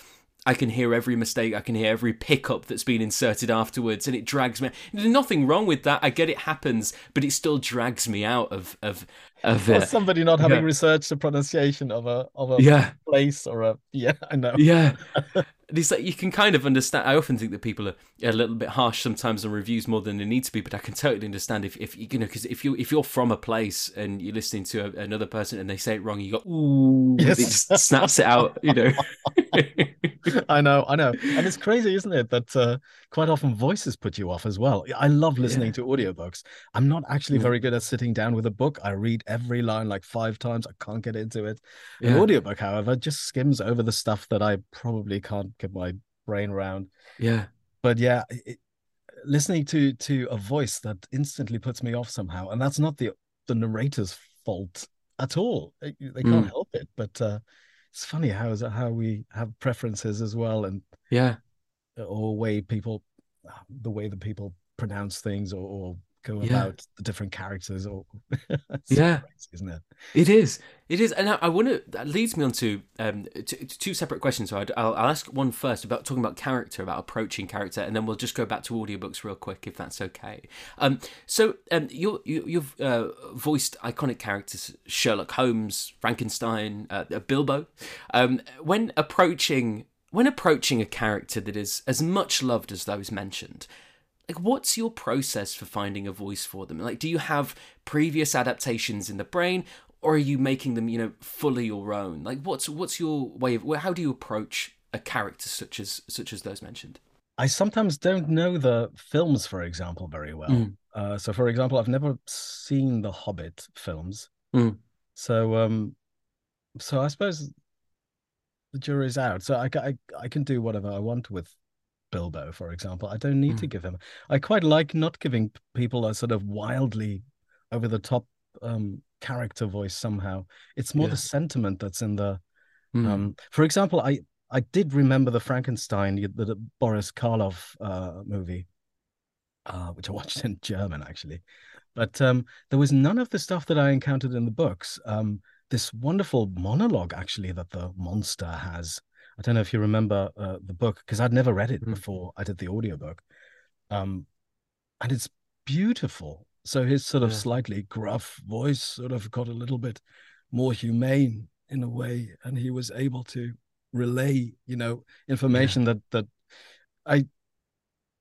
Speaker 1: I can hear every mistake. I can hear every pickup that's been inserted afterwards, and it drags me. There's nothing wrong with that. I get it happens, but it still drags me out of of of it.
Speaker 2: Uh, somebody not having
Speaker 1: Yeah.
Speaker 2: researched the pronunciation of a of a
Speaker 1: Yeah,
Speaker 2: place or a yeah, I know.
Speaker 1: yeah. It's like you can kind of understand. I often think that people are a little bit harsh sometimes on reviews more than they need to be, but I can totally understand if, if you know because if you if you're from a place and you're listening to a, another person and they say it wrong, you go ooh,
Speaker 2: Yes.
Speaker 1: it just snaps it out, you know.
Speaker 2: I know, I know. And it's crazy, isn't it? That uh, quite often voices put you off as well. I love listening
Speaker 1: Yeah.
Speaker 2: to audiobooks. I'm not actually
Speaker 1: Yeah.
Speaker 2: very good at sitting down with a book. I read every line like five times. I can't get into it. An audiobook, however, just skims over the stuff that I probably can't get my brain around.
Speaker 1: Yeah.
Speaker 2: But yeah, it, listening to to a voice that instantly puts me off somehow, and that's not the the narrator's fault at all. They, they can't
Speaker 1: Mm.
Speaker 2: help it. But uh, it's funny how is how we have preferences as well, and
Speaker 1: Yeah.
Speaker 2: or way people, the way that people pronounce things or, or go
Speaker 1: Yeah.
Speaker 2: about the different characters, or
Speaker 1: Yeah.
Speaker 2: crazy, isn't it?
Speaker 1: It is. It is, and I, I want to. That leads me on to um to, to two separate questions. So I'd, I'll, I'll ask one first about talking about character, about approaching character, and then we'll just go back to audiobooks real quick, if that's okay. Um, so um, you you you've uh, voiced iconic characters: Sherlock Holmes, Frankenstein, uh, uh, Bilbo. Um, when approaching when approaching a character that is as much loved as those mentioned, like what's your process for finding a voice for them like do you have previous adaptations in the brain or are you making them you know fully your own like what's what's your way of how do you approach a character such as such as those mentioned
Speaker 2: I sometimes don't know the films, for example, very well.
Speaker 1: Mm.
Speaker 2: Uh, so, for example, I've never seen the Hobbit films.
Speaker 1: Mm.
Speaker 2: So, um, so I suppose the jury's out. So I, I, I can do whatever I want with Bilbo, for example. I don't need to
Speaker 1: Mm.
Speaker 2: give him. I quite like not giving people a sort of wildly over the top um, character voice somehow. It's more
Speaker 1: Yeah.
Speaker 2: the sentiment that's in the
Speaker 1: Mm.
Speaker 2: um, for example, I I did remember the Frankenstein, the, the Boris Karloff uh, movie, uh, which I watched in German actually, but um, there was none of the stuff that I encountered in the books. Um, this wonderful monologue actually that the monster has. I don't know if you remember uh, the book because I'd never read it
Speaker 1: Mm.
Speaker 2: before I did the audiobook. Um, and it's beautiful. So his sort of
Speaker 1: Yeah.
Speaker 2: slightly gruff voice sort of got a little bit more humane in a way, and he was able to relay, you know, information that that I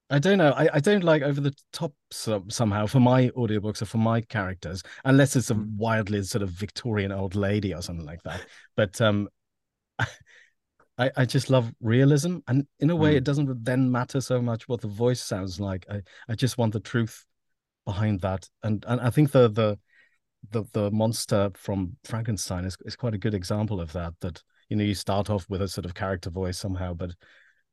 Speaker 2: I don't know. I, I don't like over the top some, somehow for my audiobooks or for my characters, unless it's a
Speaker 1: Mm.
Speaker 2: wildly sort of Victorian old lady or something like that. But um I, I just love realism. And in a way,
Speaker 1: Mm.
Speaker 2: it doesn't then matter so much what the voice sounds like. I, I just want the truth behind that. And and I think the the the the monster from Frankenstein is, is quite a good example of that. That you know, you start off with a sort of character voice somehow, but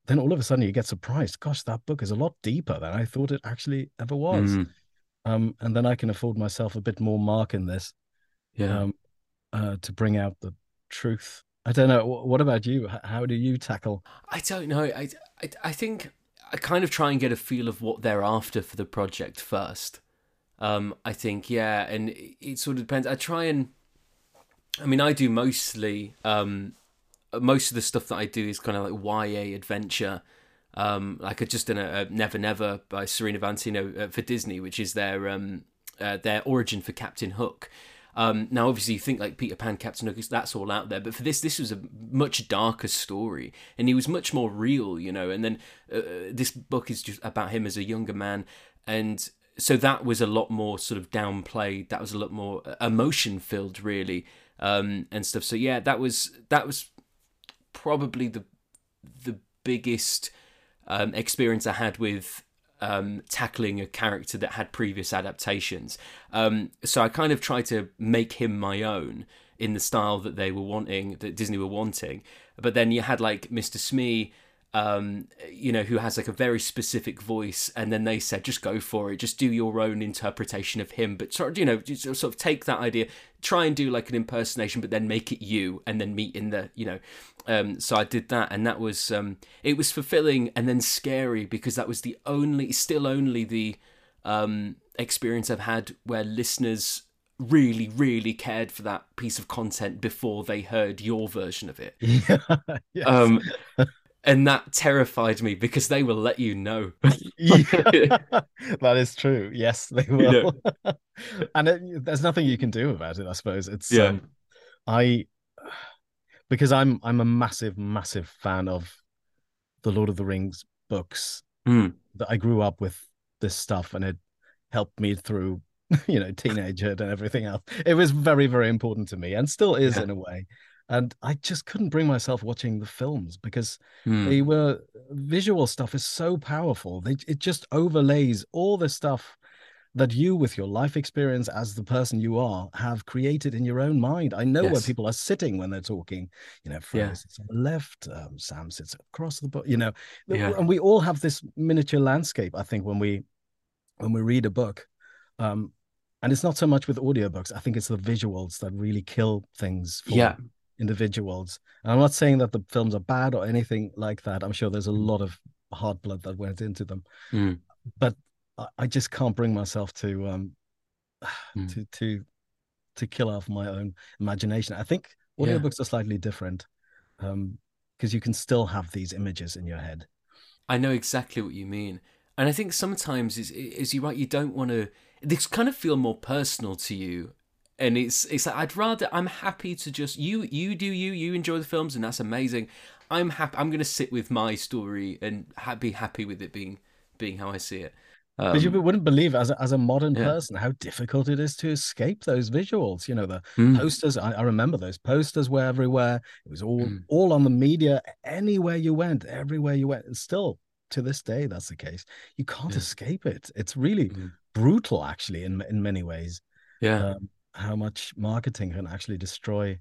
Speaker 2: then all of a sudden you get surprised. Gosh, that book is a lot deeper than I thought it actually ever was.
Speaker 1: Mm.
Speaker 2: Um, and then I can afford myself a bit more mark in this
Speaker 1: yeah
Speaker 2: um, uh, to bring out the truth. I don't know. What about you? How do you tackle?
Speaker 1: I don't know. I, I I think I kind of try and get a feel of what they're after for the project first. Um, I think yeah, and it, it sort of depends. I try and, I mean, I do mostly um, most of the stuff that I do is kind of like YA adventure. Um, like I just done a, a Never Never by Serena Valentino uh, for Disney, which is their um, uh, their origin for Captain Hook. Um, now, obviously, you think like Peter Pan, Captain Hook, that's all out there, but for this, this was a much darker story, and he was much more real, you know. And then uh, this book is just about him as a younger man, and so that was a lot more sort of downplayed. That was a lot more emotion filled, really, um, and stuff. So yeah, that was that was probably the the biggest um, experience I had with um, tackling a character that had previous adaptations. Um, so I kind of tried to make him my own in the style that they were wanting, that Disney were wanting. But then you had like Mr. Smee, um, you know, who has like a very specific voice, and then they said, just go for it, just do your own interpretation of him. But sort of, you know, just sort of take that idea, try and do like an impersonation, but then make it you, and then meet in the, you know. Um, so I did that, and that was um, it was fulfilling and then scary because that was the only, still only the um, experience I've had where listeners really, really cared for that piece of content before they heard your version of it.
Speaker 2: Yeah, yes.
Speaker 1: Um, and that terrified me because they will let you know.
Speaker 2: That is true. Yes, they will. and it, there's nothing you can do about it, I suppose. It's
Speaker 1: Yeah.
Speaker 2: um, I because I'm I'm a massive, massive fan of the Lord of the Rings books.
Speaker 1: Mm.
Speaker 2: That I grew up with this stuff, and it helped me through, you know, teenagehood and everything else. It was very, very important to me, and still is
Speaker 1: Yeah.
Speaker 2: in a way. And I just couldn't bring myself watching the films because
Speaker 1: Mm.
Speaker 2: they were visual stuff is so powerful. They it just overlays all the stuff that you, with your life experience as the person you are, have created in your own mind. I know where people are sitting when they're talking. You know, Freya
Speaker 1: Yeah.
Speaker 2: sits on the left, um, Sam sits across the book. You know,
Speaker 1: Yeah.
Speaker 2: and we all have this miniature landscape. I think when we when we read a book, um, and it's not so much with audiobooks. I think it's the visuals that really kill things for
Speaker 1: Yeah.
Speaker 2: Individuals. And I'm not saying that the films are bad or anything like that. I'm sure there's a
Speaker 1: Mm.
Speaker 2: lot of hard blood that went into them,
Speaker 1: Mm.
Speaker 2: but I, I just can't bring myself to um
Speaker 1: Mm.
Speaker 2: to to to kill off my own imagination. I think
Speaker 1: Yeah.
Speaker 2: audiobooks are slightly different um because you can still have these images in your head.
Speaker 1: I know exactly what you mean, and I think sometimes is is you right. You don't want to. This kind of feel more personal to you, and it's it's like I'd rather. I'm happy to just you you do you you enjoy the films, and that's amazing. I'm happy. I'm going to sit with my story and ha- be happy with it being being how I see it. Um,
Speaker 2: But you wouldn't believe, as a, as a modern
Speaker 1: yeah.
Speaker 2: person, how difficult it is to escape those visuals. You know, the
Speaker 1: mm,
Speaker 2: posters. I, I remember those posters were everywhere. It was all
Speaker 1: Mm.
Speaker 2: all on the media. Anywhere you went, everywhere you went, and still to this day, that's the case. You can't
Speaker 1: Yeah.
Speaker 2: escape it. It's really
Speaker 1: Mm.
Speaker 2: brutal, actually, in in many ways.
Speaker 1: yeah,
Speaker 2: Um, how much marketing can actually destroy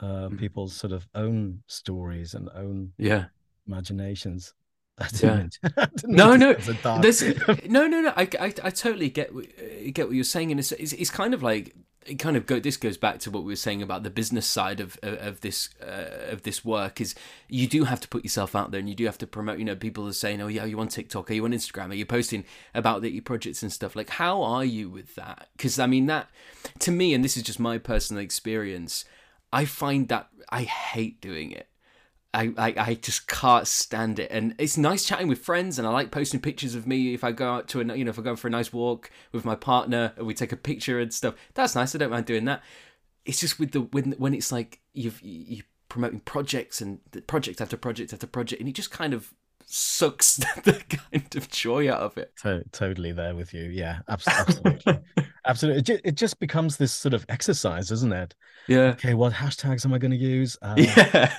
Speaker 2: uh,
Speaker 1: Mm.
Speaker 2: people's sort of own stories and own
Speaker 1: yeah.
Speaker 2: imaginations.
Speaker 1: Yeah.
Speaker 2: mean to- I didn't
Speaker 1: No, no,
Speaker 2: sound so dark.
Speaker 1: There's, no, no, no. I, I, I totally get what- uh, get what you're saying, and it's, it's, it's kind of like it kind of go. This goes back to what we were saying about the business side of of, of this uh, of this work. Is you do have to put yourself out there, and you do have to promote. You know, people are saying, "Oh, yeah, are you on TikTok? Are you on Instagram? Are you posting about the, your projects and stuff?" Like, how are you with that? Because I mean, that to me, and this is just my personal experience. I find that I hate doing it. I, I, I just can't stand it. And it's nice chatting with friends, and I like posting pictures of me if I go out to a you know if I go for a nice walk with my partner and we take a picture and stuff. That's nice. I don't mind doing that. It's just with the when when it's like you've you promoting projects and project after project after project, and it just kind of sucks the kind of joy out of it.
Speaker 2: To- totally there with you. Yeah, abs- absolutely. absolutely. It, ju- it just becomes this sort of exercise, isn't it?
Speaker 1: Yeah.
Speaker 2: Okay, what hashtags am I going to use? Uh,
Speaker 1: Yeah.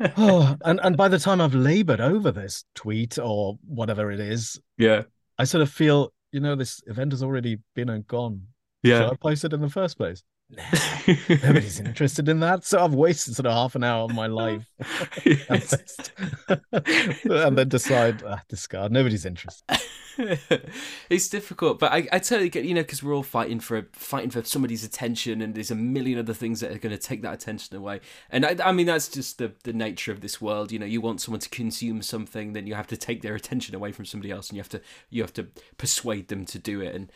Speaker 2: oh, and, and by the time I've labored over this tweet or whatever it is,
Speaker 1: yeah.
Speaker 2: I sort of feel, you know, this event has already been and gone.
Speaker 1: Yeah.
Speaker 2: So I posted in the first place. Nobody's interested in that. So I've wasted sort of half an hour of my life
Speaker 1: Yes.
Speaker 2: and then decide, ah, discard. Nobody's interested.
Speaker 1: it's difficult, but I, I totally get you know because we're all fighting for fighting for somebody's attention, and there's a million other things that are going to take that attention away. And I, I mean that's just the the nature of this world. You know, you want someone to consume something, then you have to take their attention away from somebody else, and you have to you have to persuade them to do it. And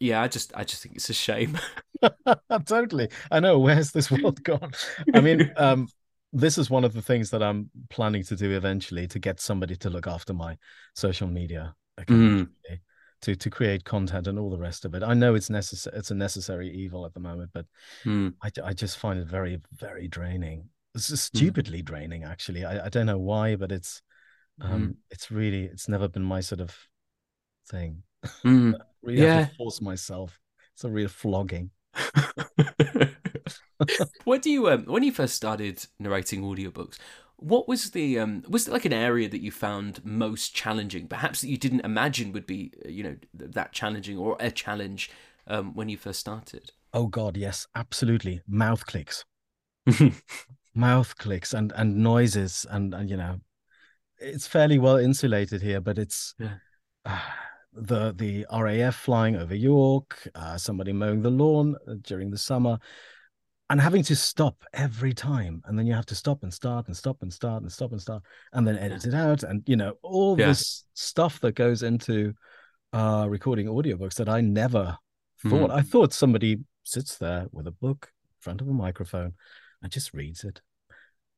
Speaker 1: yeah, I just I just think it's a shame.
Speaker 2: totally. I know. Where's this world gone? I mean, um, this is one of the things that I'm planning to do eventually to get somebody to look after my social media account, really, to to create content and all the rest of it. I know it's necessary. It's a necessary evil at the moment, but
Speaker 1: Hmm.
Speaker 2: I, I just find it very very draining. It's just stupidly draining, actually. I, I don't know why, but it's um it's really it's never been my sort of thing. Really have
Speaker 1: Yeah.
Speaker 2: to force myself. It's a real flogging.
Speaker 1: when do you um, when you first started narrating audiobooks what was the um was it like an area that you found most challenging perhaps that you didn't imagine would be uh, you know that challenging or a challenge um when you first started
Speaker 2: Oh God, yes, absolutely. Mouth clicks, mouth clicks, and and noises, and and you know, it's fairly well insulated here, but it's
Speaker 1: Yeah.
Speaker 2: ah, the the RAF flying over York, uh, somebody mowing the lawn uh, during the summer, and having to stop every time, and then you have to stop and start and stop and start and stop and start, and then edit it out, and you know all
Speaker 1: Yeah.
Speaker 2: this stuff that goes into uh recording audiobooks that I never thought. I thought somebody sits there with a book in front of a microphone and just reads it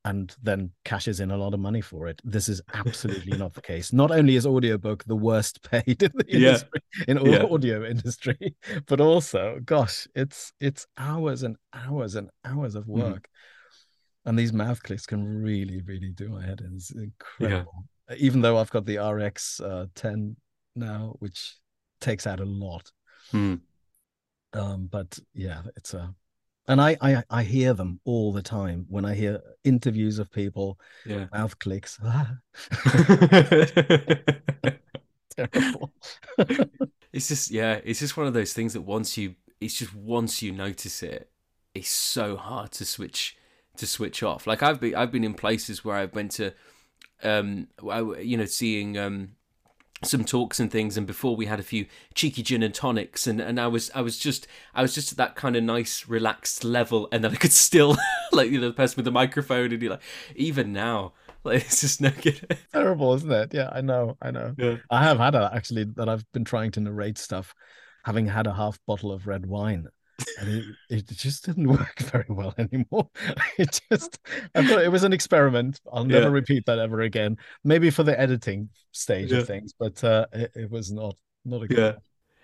Speaker 2: and then cashes in a lot of money for it. This is absolutely not the case. Not only is audiobook the worst paid in the
Speaker 1: Yeah.
Speaker 2: industry, in
Speaker 1: Yeah.
Speaker 2: audio industry, but also, gosh, it's it's hours and hours and hours of
Speaker 1: Mhm.
Speaker 2: work. And these mouth clicks can really, really do my head in. It's incredible. Even though I've got the RX uh, 10 now, which takes out a lot.
Speaker 1: Hmm.
Speaker 2: Um, but yeah, it's a and I, I I hear them all the time when I hear interviews of people.
Speaker 1: Yeah.
Speaker 2: Mouth clicks. Terrible.
Speaker 1: it's just yeah, it's just one of those things that once you it's just once you notice it, it's so hard to switch to switch off. Like I've been I've been in places where I've been to um you know seeing um some talks and things and before we had a few cheeky gin and tonics and, and I was I was just I was just at that kind of nice relaxed level and then I could still like you know the person with the microphone and you're like even now like it's just no good.
Speaker 2: Terrible isn't it? Yeah I know I know.
Speaker 1: Yeah.
Speaker 2: I have had a, actually that I've been trying to narrate stuff having had a half bottle of red wine and it, it just didn't work very well anymore. It just, I thought it was an experiment. I'll never
Speaker 1: Yeah.
Speaker 2: repeat that ever again. Maybe for the editing stage
Speaker 1: Yeah.
Speaker 2: of things, but uh, it, it was not not a good.
Speaker 1: Yeah.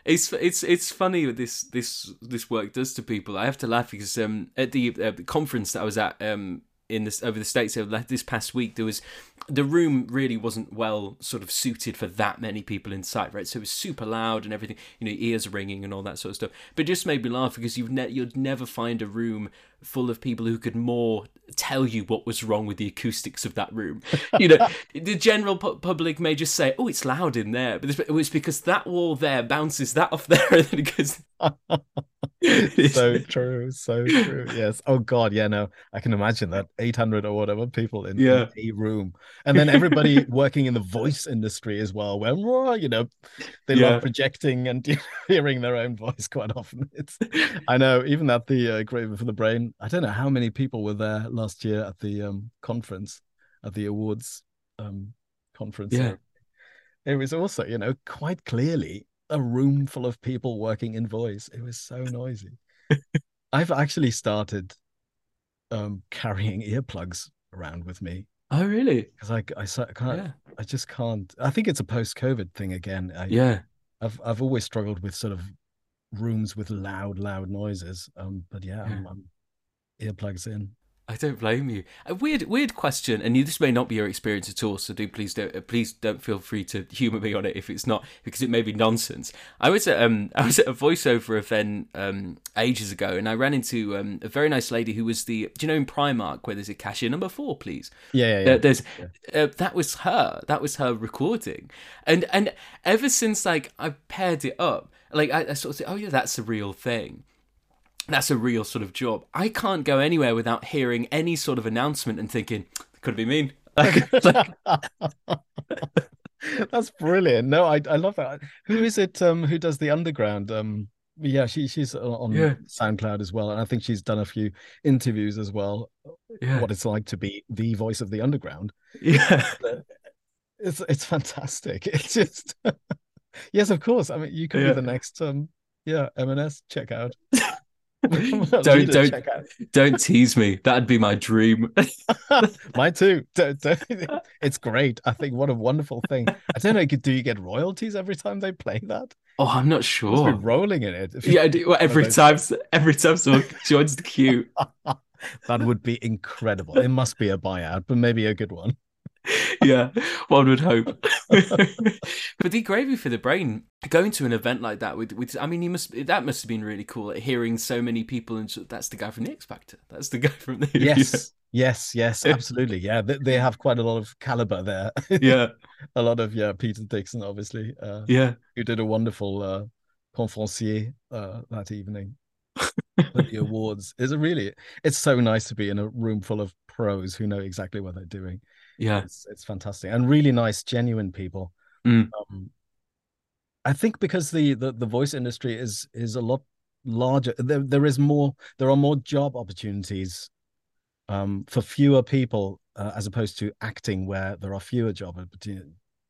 Speaker 1: It's it's it's funny what this this this work does to people. I have to laugh because um at the, uh, the conference that I was at um in this over the states over this past week there was the room really wasn't well sort of suited for that many people inside right? So it was super loud and everything you know ears ringing and all that sort of stuff. But it just made me laugh because you've ne- you'd never find a room full of people who could more tell you what was wrong with the acoustics of that room. You know the general pu- public may just say oh it's loud in there but it's- because that wall there bounces that off there and then it goes
Speaker 2: so true, so true. Yes. Oh God, yeah. No, I can imagine that eight hundred or whatever people in, in a room, and then everybody working in the voice industry as well. When you know, they
Speaker 1: Yeah.
Speaker 2: love projecting and hearing their own voice quite often. It's, I know, even at the uh, Gravy for the Brain, I don't know how many people were there last year at the um, conference, at the awards um, conference.
Speaker 1: Yeah.
Speaker 2: It was also, you know, quite clearly a room full of people working in voice. It was so noisy. I've actually started um, carrying earplugs around with me
Speaker 1: oh really
Speaker 2: because I, I, so- can't,
Speaker 1: yeah
Speaker 2: I just can't. I think it's a post-COVID thing again. I,
Speaker 1: yeah
Speaker 2: I've I've always struggled with sort of rooms with loud, loud noises. Um, but yeah, I'm,
Speaker 1: Yeah.
Speaker 2: I'm earplugs in.
Speaker 1: I don't blame you. A weird, weird question, and you, this may not be your experience at all. So do please don't, uh, please don't feel free to humour me on it if it's not, because it may be nonsense. I was at um, I was at a voiceover event um ages ago, and I ran into um a very nice lady who was the, do you know in Primark where there's a cashier number four, please.
Speaker 2: Yeah, yeah, yeah.
Speaker 1: There- there's uh, that was her that was her recording and and ever since like i paired it up like i, I sort of say oh yeah that's a real thing that's a real sort of job i can't go anywhere without hearing any sort of announcement and thinking could be mean
Speaker 2: That's brilliant. No, I I love that. Who is it? Um, who does the underground? Um, yeah, she she's on on
Speaker 1: Yeah.
Speaker 2: SoundCloud as well, and I think she's done a few interviews as well.
Speaker 1: yeah
Speaker 2: What it's like to be the voice of the underground.
Speaker 1: yeah
Speaker 2: It's it's fantastic. It's just yes, of course. I mean, you could
Speaker 1: Yeah.
Speaker 2: be the next um, yeah, M&S checkout.
Speaker 1: Don't-
Speaker 2: Leader
Speaker 1: don't- don't tease me that'd be my dream
Speaker 2: Mine too. Don't- don't- It's great. I think what a wonderful thing. I don't know. Do you get royalties every time they play that?
Speaker 1: oh i'm not sure
Speaker 2: rolling in it.
Speaker 1: Yeah do- well, every time every time someone joins the queue
Speaker 2: that would be incredible. It must be a buyout, but maybe a good one.
Speaker 1: Yeah, one would hope. but the gravy for the brain, going to an event like that with, with I mean, you must that must have been really cool. Like, hearing so many people, and that's the guy from the X Factor. That's the guy from the
Speaker 2: Yes, yes, yes, absolutely. Yeah, they, they have quite a lot of caliber there.
Speaker 1: yeah,
Speaker 2: a lot of yeah. Peter Dickson, obviously, uh,
Speaker 1: yeah,
Speaker 2: who did a wonderful uh, conferencier uh, that evening at the awards. Is a really, it's so nice to be in a room full of pros who know exactly what they're doing.
Speaker 1: Yeah,
Speaker 2: It's it's fantastic and really nice, genuine people.
Speaker 1: Mm.
Speaker 2: Um, I think because the, the the voice industry is is a lot larger. There there is more. There are more job opportunities um, for fewer people uh, as opposed to acting, where there are fewer job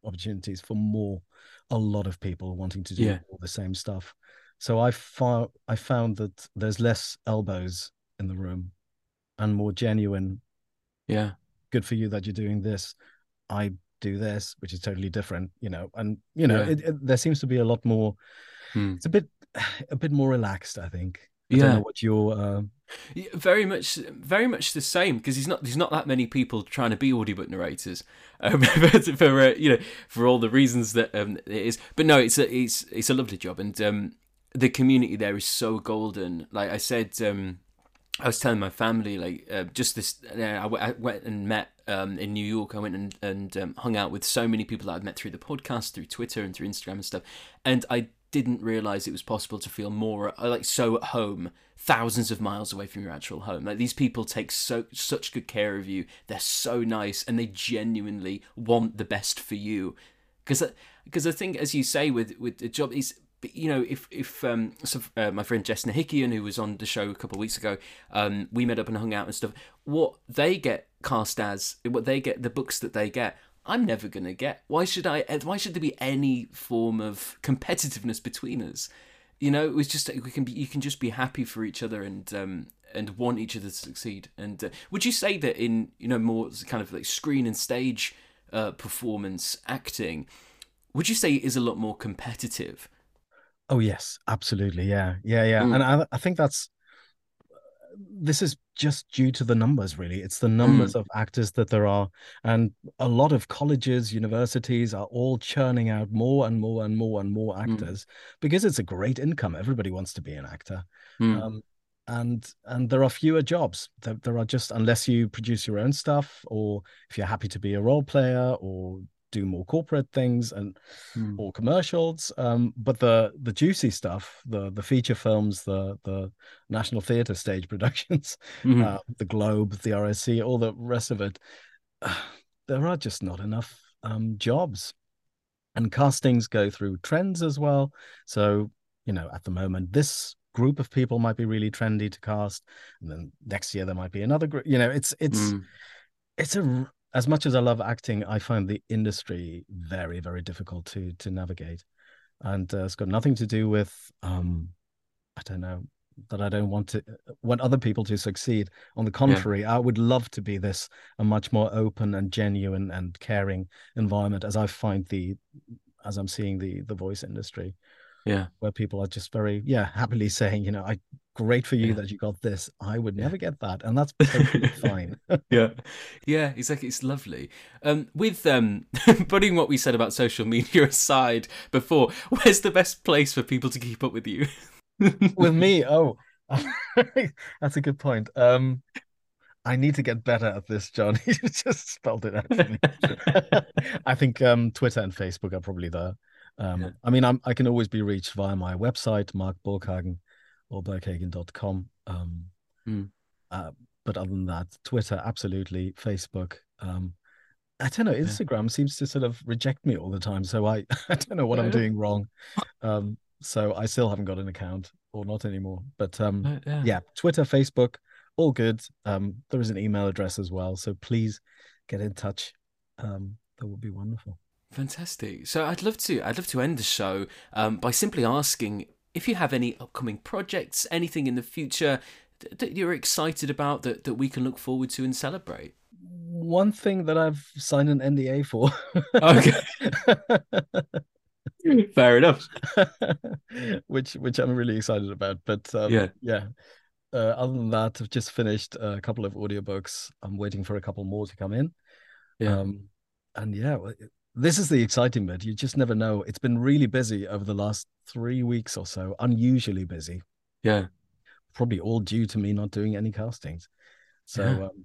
Speaker 2: opportunities for more. A lot of people wanting to do
Speaker 1: Yeah.
Speaker 2: all the same stuff. So I found I found that there's less elbows in the room, and more genuine
Speaker 1: yeah,
Speaker 2: good for you that you're doing this i do this which is totally different you know and you know
Speaker 1: Yeah.
Speaker 2: it, it, there seems to be a lot more
Speaker 1: Hmm.
Speaker 2: it's a bit a bit more relaxed i think i don't
Speaker 1: yeah.
Speaker 2: know what your uh,
Speaker 1: Yeah, Very much, very much the same because he's not. There's not that many people trying to be audiobook narrators, um, for uh, you know, for all the reasons that um, it is. But no, it's a it's it's a lovely job, and um, the community there is so golden. Like I said, um, I was telling my family like uh, just this. Uh, I, w- I went and met um, in New York. I went and and um, hung out with so many people that I'd met through the podcast, through Twitter, and through Instagram and stuff. And I didn't realize it was possible to feel more uh, like so at home, thousands of miles away from your actual home. Like these people take so such good care of you. They're so nice, and they genuinely want the best for you. Because because I think, as you say, with with the job is you know, if if um, so, uh, my friend Jess Nahikian, who was on the show a couple of weeks ago, um, we met up and hung out and stuff. What they get cast as, what they get, the books that they get, I'm never gonna get. Why should I? Why should there be any form of competitiveness between us? You know, it was just we can be. You can just be happy for each other and um, and want each other to succeed. And uh, would you say that in you know more kind of like screen and stage uh, performance acting, would you say it is a lot more competitive?
Speaker 2: Oh yes, absolutely. Yeah, yeah, yeah. Mm. And I, I think that's this is just due to the numbers really it's the numbers mm. of actors that there are and a lot of colleges universities are all churning out more and more and more and more mm. actors mm. because it's a great income everybody wants to be an actor mm. um, and and there are fewer jobs there, there are just unless you produce your own stuff or if you're happy to be a role player or do more corporate things and mm. or commercials. Um, but the the juicy stuff, the the feature films, the the National Theatre stage productions, mm-hmm. uh, the Globe, the RSC, all the rest of it, uh, there are just not enough um, jobs. And castings go through trends as well. So you know, at the moment, this group of people might be really trendy to cast, and then next year there might be another group. You know, it's it's. Mm. It's a as much as I love acting, I find the industry very, very difficult to to navigate, and uh, it's got nothing to do with um, I don't know that I don't want to want other people to succeed. On the contrary, yeah. I would love to be this a much more open and genuine and caring environment, as I find the as I'm seeing the the voice industry
Speaker 1: yeah
Speaker 2: where people are just very yeah happily saying you know i great for you yeah. that you got this. I would never get that and that's perfectly fine.
Speaker 1: Yeah. Yeah exactly it's lovely. Um with um putting what we said about social media aside before where's the best place for people to keep up with you?
Speaker 2: With me? Oh. That's a good point. Um I need to get better at this, John. You just spelled it out for me. I think um, Twitter and Facebook are probably the um, yeah. I mean, I'm, i can always be reached via my website, Mark Burghagen or burghagen.com. Um, mm. uh, but other than that, Twitter, absolutely. Facebook. Um, I don't know. Instagram yeah. seems to sort of reject me all the time. So I, I don't know what yeah, I'm doing wrong. Um, so I still haven't got an account or not anymore. But um, yeah. yeah. Twitter, Facebook, all good. Um, there is an email address as well. So please get in touch. Um, that would be wonderful.
Speaker 1: Fantastic. So I'd love to I'd love to end the show um, by simply asking if you have any upcoming projects, anything in the future that you're excited about that, that we can look forward to and celebrate.
Speaker 2: One thing that I've signed an NDA for.
Speaker 1: okay. Fair enough.
Speaker 2: which which I'm really excited about. But um, yeah, yeah. Uh, other than that, I've just finished a couple of audiobooks. I'm waiting for a couple more to come in. Yeah. Um, and yeah, this is the exciting bit. You just never know. It's been really busy over the last three weeks or so, unusually busy.
Speaker 1: Yeah.
Speaker 2: Probably all due to me not doing any castings. So, yeah, um,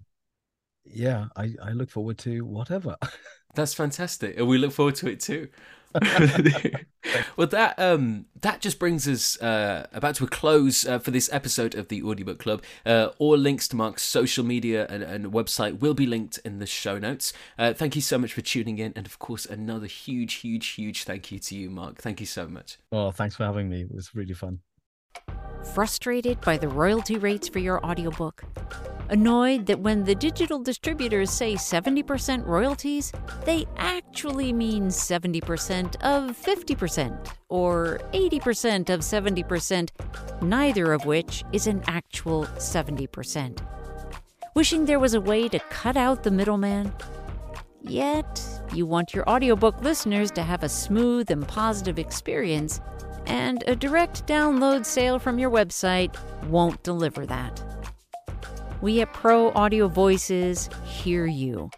Speaker 2: yeah I, I look forward to whatever.
Speaker 1: That's fantastic. And we look forward to it too. well, that um, that just brings us uh, about to a close uh, for this episode of the Audiobook Club. Uh, all links to Mark's social media and, and, website will be linked in the show notes. Uh, thank you so much for tuning in, and of course, another huge, huge, huge thank you to you, Mark. Thank you so much.
Speaker 2: Oh, thanks for having me. It was really fun.
Speaker 4: Frustrated by the royalty rates for your audiobook? Annoyed that when the digital distributors say 70% royalties, they actually mean 70% of 50% or 80% of 70%, neither of which is an actual 70%. Wishing there was a way to cut out the middleman? Yet, you want your audiobook listeners to have a smooth and positive experience, and a direct download sale from your website won't deliver that. We at Pro Audio Voices hear you.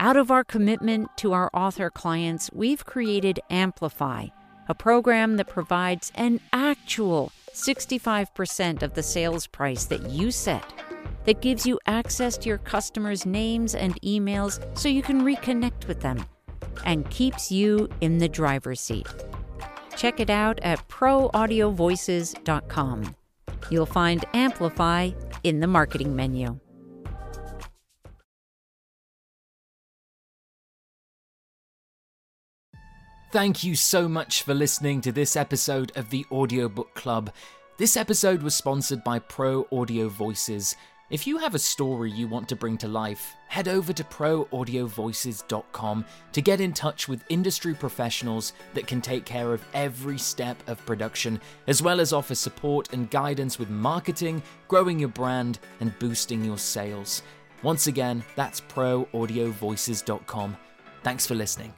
Speaker 4: Out of our commitment to our author clients, we've created Amplify, a program that provides an actual 65% of the sales price that you set that gives you access to your customers' names and emails so you can reconnect with them and keeps you in the driver's seat. Check it out at proaudiovoices.com. You'll find Amplify in the marketing menu.
Speaker 3: Thank you so much for listening to this episode of the Audiobook Club. This episode was sponsored by Pro Audio Voices. If you have a story you want to bring to life, head over to proaudiovoices.com to get in touch with industry professionals that can take care of every step of production, as well as offer support and guidance with marketing, growing your brand, and boosting your sales. Once again, that's proaudiovoices.com. Thanks for listening.